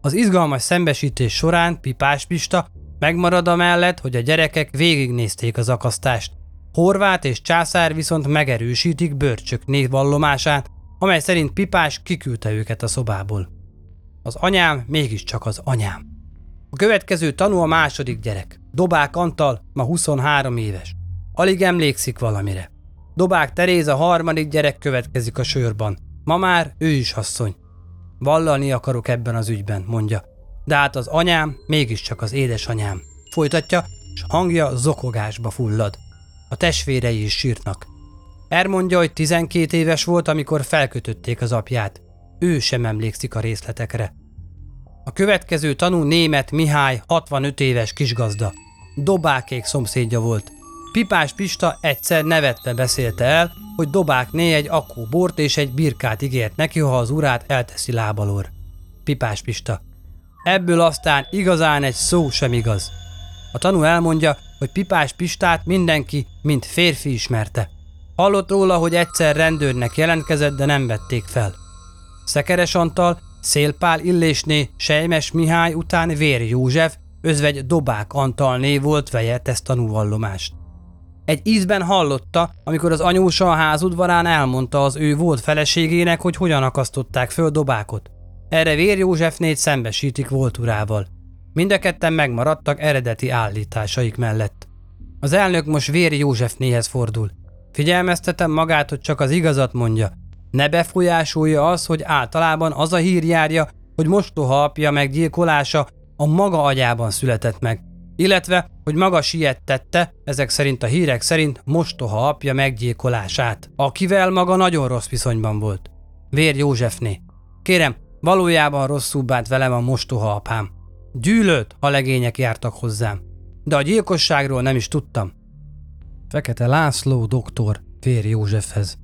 Az izgalmas szembesítés során Pipás Pista megmarad a mellett, hogy a gyerekek végignézték az akasztást. Horvát és császár viszont megerősítik bőrcsök névvallomását, amely szerint Pipás kiküldte őket a szobából. Az anyám mégiscsak az anyám. A következő tanú a második gyerek. Dobák Antal, ma 23 éves. Alig emlékszik valamire. Dobák Teréz a harmadik gyerek következik a sörban. Ma már ő is asszony. Vallani akarok ebben az ügyben, mondja. De hát az anyám mégiscsak az édesanyám. Folytatja, és hangja zokogásba fullad. A testvérei is sírnak. Elmondja, hogy 12 éves volt, amikor felkötötték az apját. Ő sem emlékszik a részletekre. A következő tanú német Mihály 65 éves kisgazda. Dobákék szomszédja volt. Pipás Pista egyszer nevetve beszélte el, hogy dobákné egy akó bort és egy birkát ígért neki, ha az urát elteszi lábalor. Pipás Pista. Ebből aztán igazán egy szó sem igaz. A tanú elmondja, hogy Pipás Pistát mindenki, mint férfi ismerte. Hallott róla, hogy egyszer rendőrnek jelentkezett, de nem vették fel. Szekeres Antal, Szélpál Illésné, Sejmes Mihály után Vér József, özvegy Dobák Antalné volt veje ezt tanúvallomást. Egy ízben hallotta, amikor az anyósa a házudvarán elmondta az ő volt feleségének, hogy hogyan akasztották föl Dobákot. Erre Vér Józsefnét szembesítik volt urával. Mind a ketten megmaradtak eredeti állításaik mellett. Az elnök most Vér Józsefnéhez fordul. Figyelmeztetem magát, hogy csak az igazat mondja. Ne befolyásolja az, hogy általában az a hír járja, hogy mostoha apja meggyilkolása a maga agyában született meg, illetve, hogy maga siettette, ezek szerint a hírek szerint mostoha apja meggyilkolását, akivel maga nagyon rossz viszonyban volt. Vér Józsefné. Kérem, valójában rosszul bánt velem a mostoha apám. Gyűlölt, ha legények jártak hozzám. De a gyilkosságról nem is tudtam. Fekete László doktor Vér Józsefhez.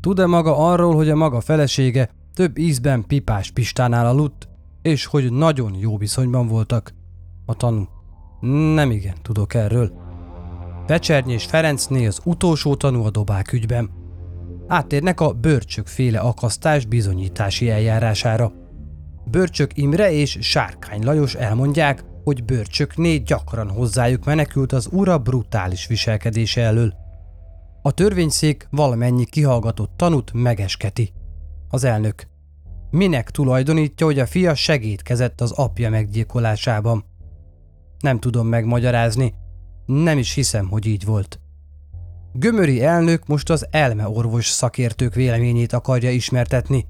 Tud-e maga arról, hogy a maga felesége több ízben Pipás Pistánál aludt, és hogy nagyon jó viszonyban voltak? A tanú. Nem igen, tudok erről. Pecsernyi Ferencné az utolsó tanú a dobák ügyben. Áttérnek a bőrcsök féle akasztás bizonyítási eljárására. Bőrcsök Imre és Sárkány Lajos elmondják, hogy bőrcsökné gyakran hozzájuk menekült az ura brutális viselkedése elől. A törvényszék valamennyi kihallgatott tanút megesketi. Az elnök. Minek tulajdonítja, hogy a fia segítkezett az apja meggyilkolásában? Nem tudom megmagyarázni, nem is hiszem, hogy így volt. Gömöri elnök most az elmeorvos szakértők véleményét akarja ismertetni.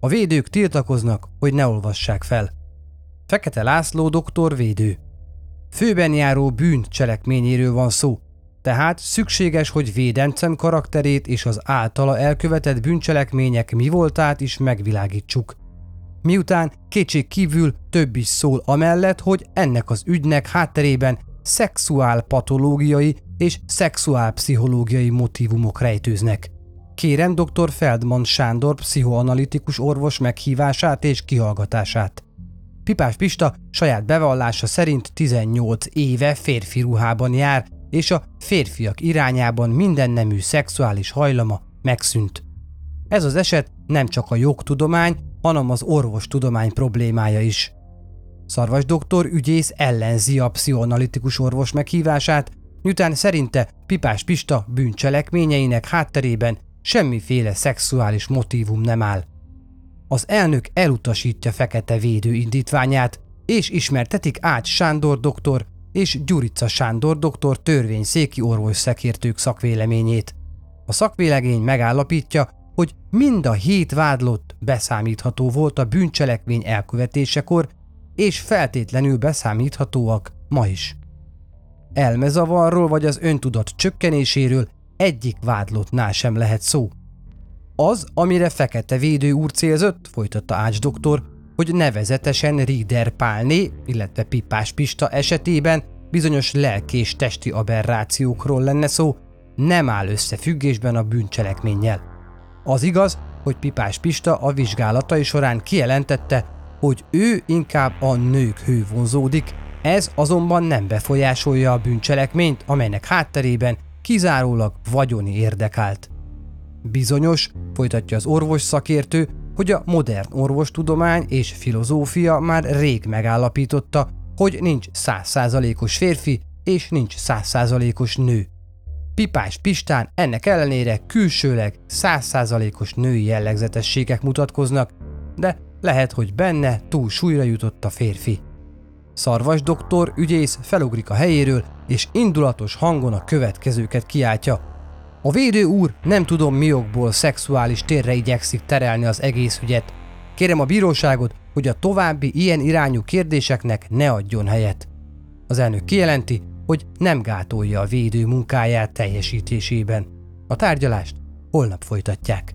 A védők tiltakoznak, hogy ne olvassák fel. Fekete László doktor védő. Főben járó bűn cselekményéről van szó, tehát szükséges, hogy védencem karakterét és az általa elkövetett bűncselekmények mi voltát is megvilágítsuk. Miután kétség kívül több is szól amellett, hogy ennek az ügynek hátterében szexuál patológiai és szexuál pszichológiai motivumok rejtőznek. Kérem dr. Feldman Sándor pszichoanalitikus orvos meghívását és kihallgatását. Pipás Pista saját bevallása szerint 18 éve férfi ruhában jár, és a férfiak irányában minden nemű szexuális hajlama megszűnt. Ez az eset nem csak a jogtudomány, hanem az orvostudomány problémája is. Szarvas doktor ügyész ellenzi a pszichoanalitikus orvos meghívását, miután szerinte Pipás Pista bűncselekményeinek hátterében semmiféle szexuális motívum nem áll. Az elnök elutasítja Fekete védő indítványát, és ismertetik Ács Sándor doktor és Gyurica Sándor doktor törvényszéki orvos szekértők szakvéleményét. A szakvélegény megállapítja, hogy mind a hét vádlott beszámítható volt a bűncselekmény elkövetésekor, és feltétlenül beszámíthatóak ma is. Elmezavarról vagy az öntudat csökkenéséről egyik vádlottnál sem lehet szó. Az, amire Fekete Védő úr célzott, folytatta Ács doktor, hogy nevezetesen Rieder Pálné, illetve Pipás Pista esetében bizonyos lelki és testi aberrációkról lenne szó, nem áll összefüggésben a bűncselekménnyel. Az igaz, hogy Pipás Pista a vizsgálatai során kijelentette, hogy ő inkább a nők hő vonzódik, ez azonban nem befolyásolja a bűncselekményt, amelynek hátterében kizárólag vagyoni érdekelt. Bizonyos, folytatja az orvos szakértő, hogy a modern orvostudomány és filozófia már rég megállapította, hogy nincs százszázalékos férfi és nincs százszázalékos nő. Pipás Pistán ennek ellenére külsőleg százszázalékos női jellegzetességek mutatkoznak, de lehet, hogy benne túl súlyra jutott a férfi. Szarvas doktor ügyész felugrik a helyéről, és indulatos hangon a következőket kiáltja. A védő úr nem tudom mi okból szexuális térre igyekszik terelni az egész ügyet. Kérem a bíróságot, hogy a további ilyen irányú kérdéseknek ne adjon helyet. Az elnök kijelenti, hogy nem gátolja a védő munkáját teljesítésében. A tárgyalást holnap folytatják.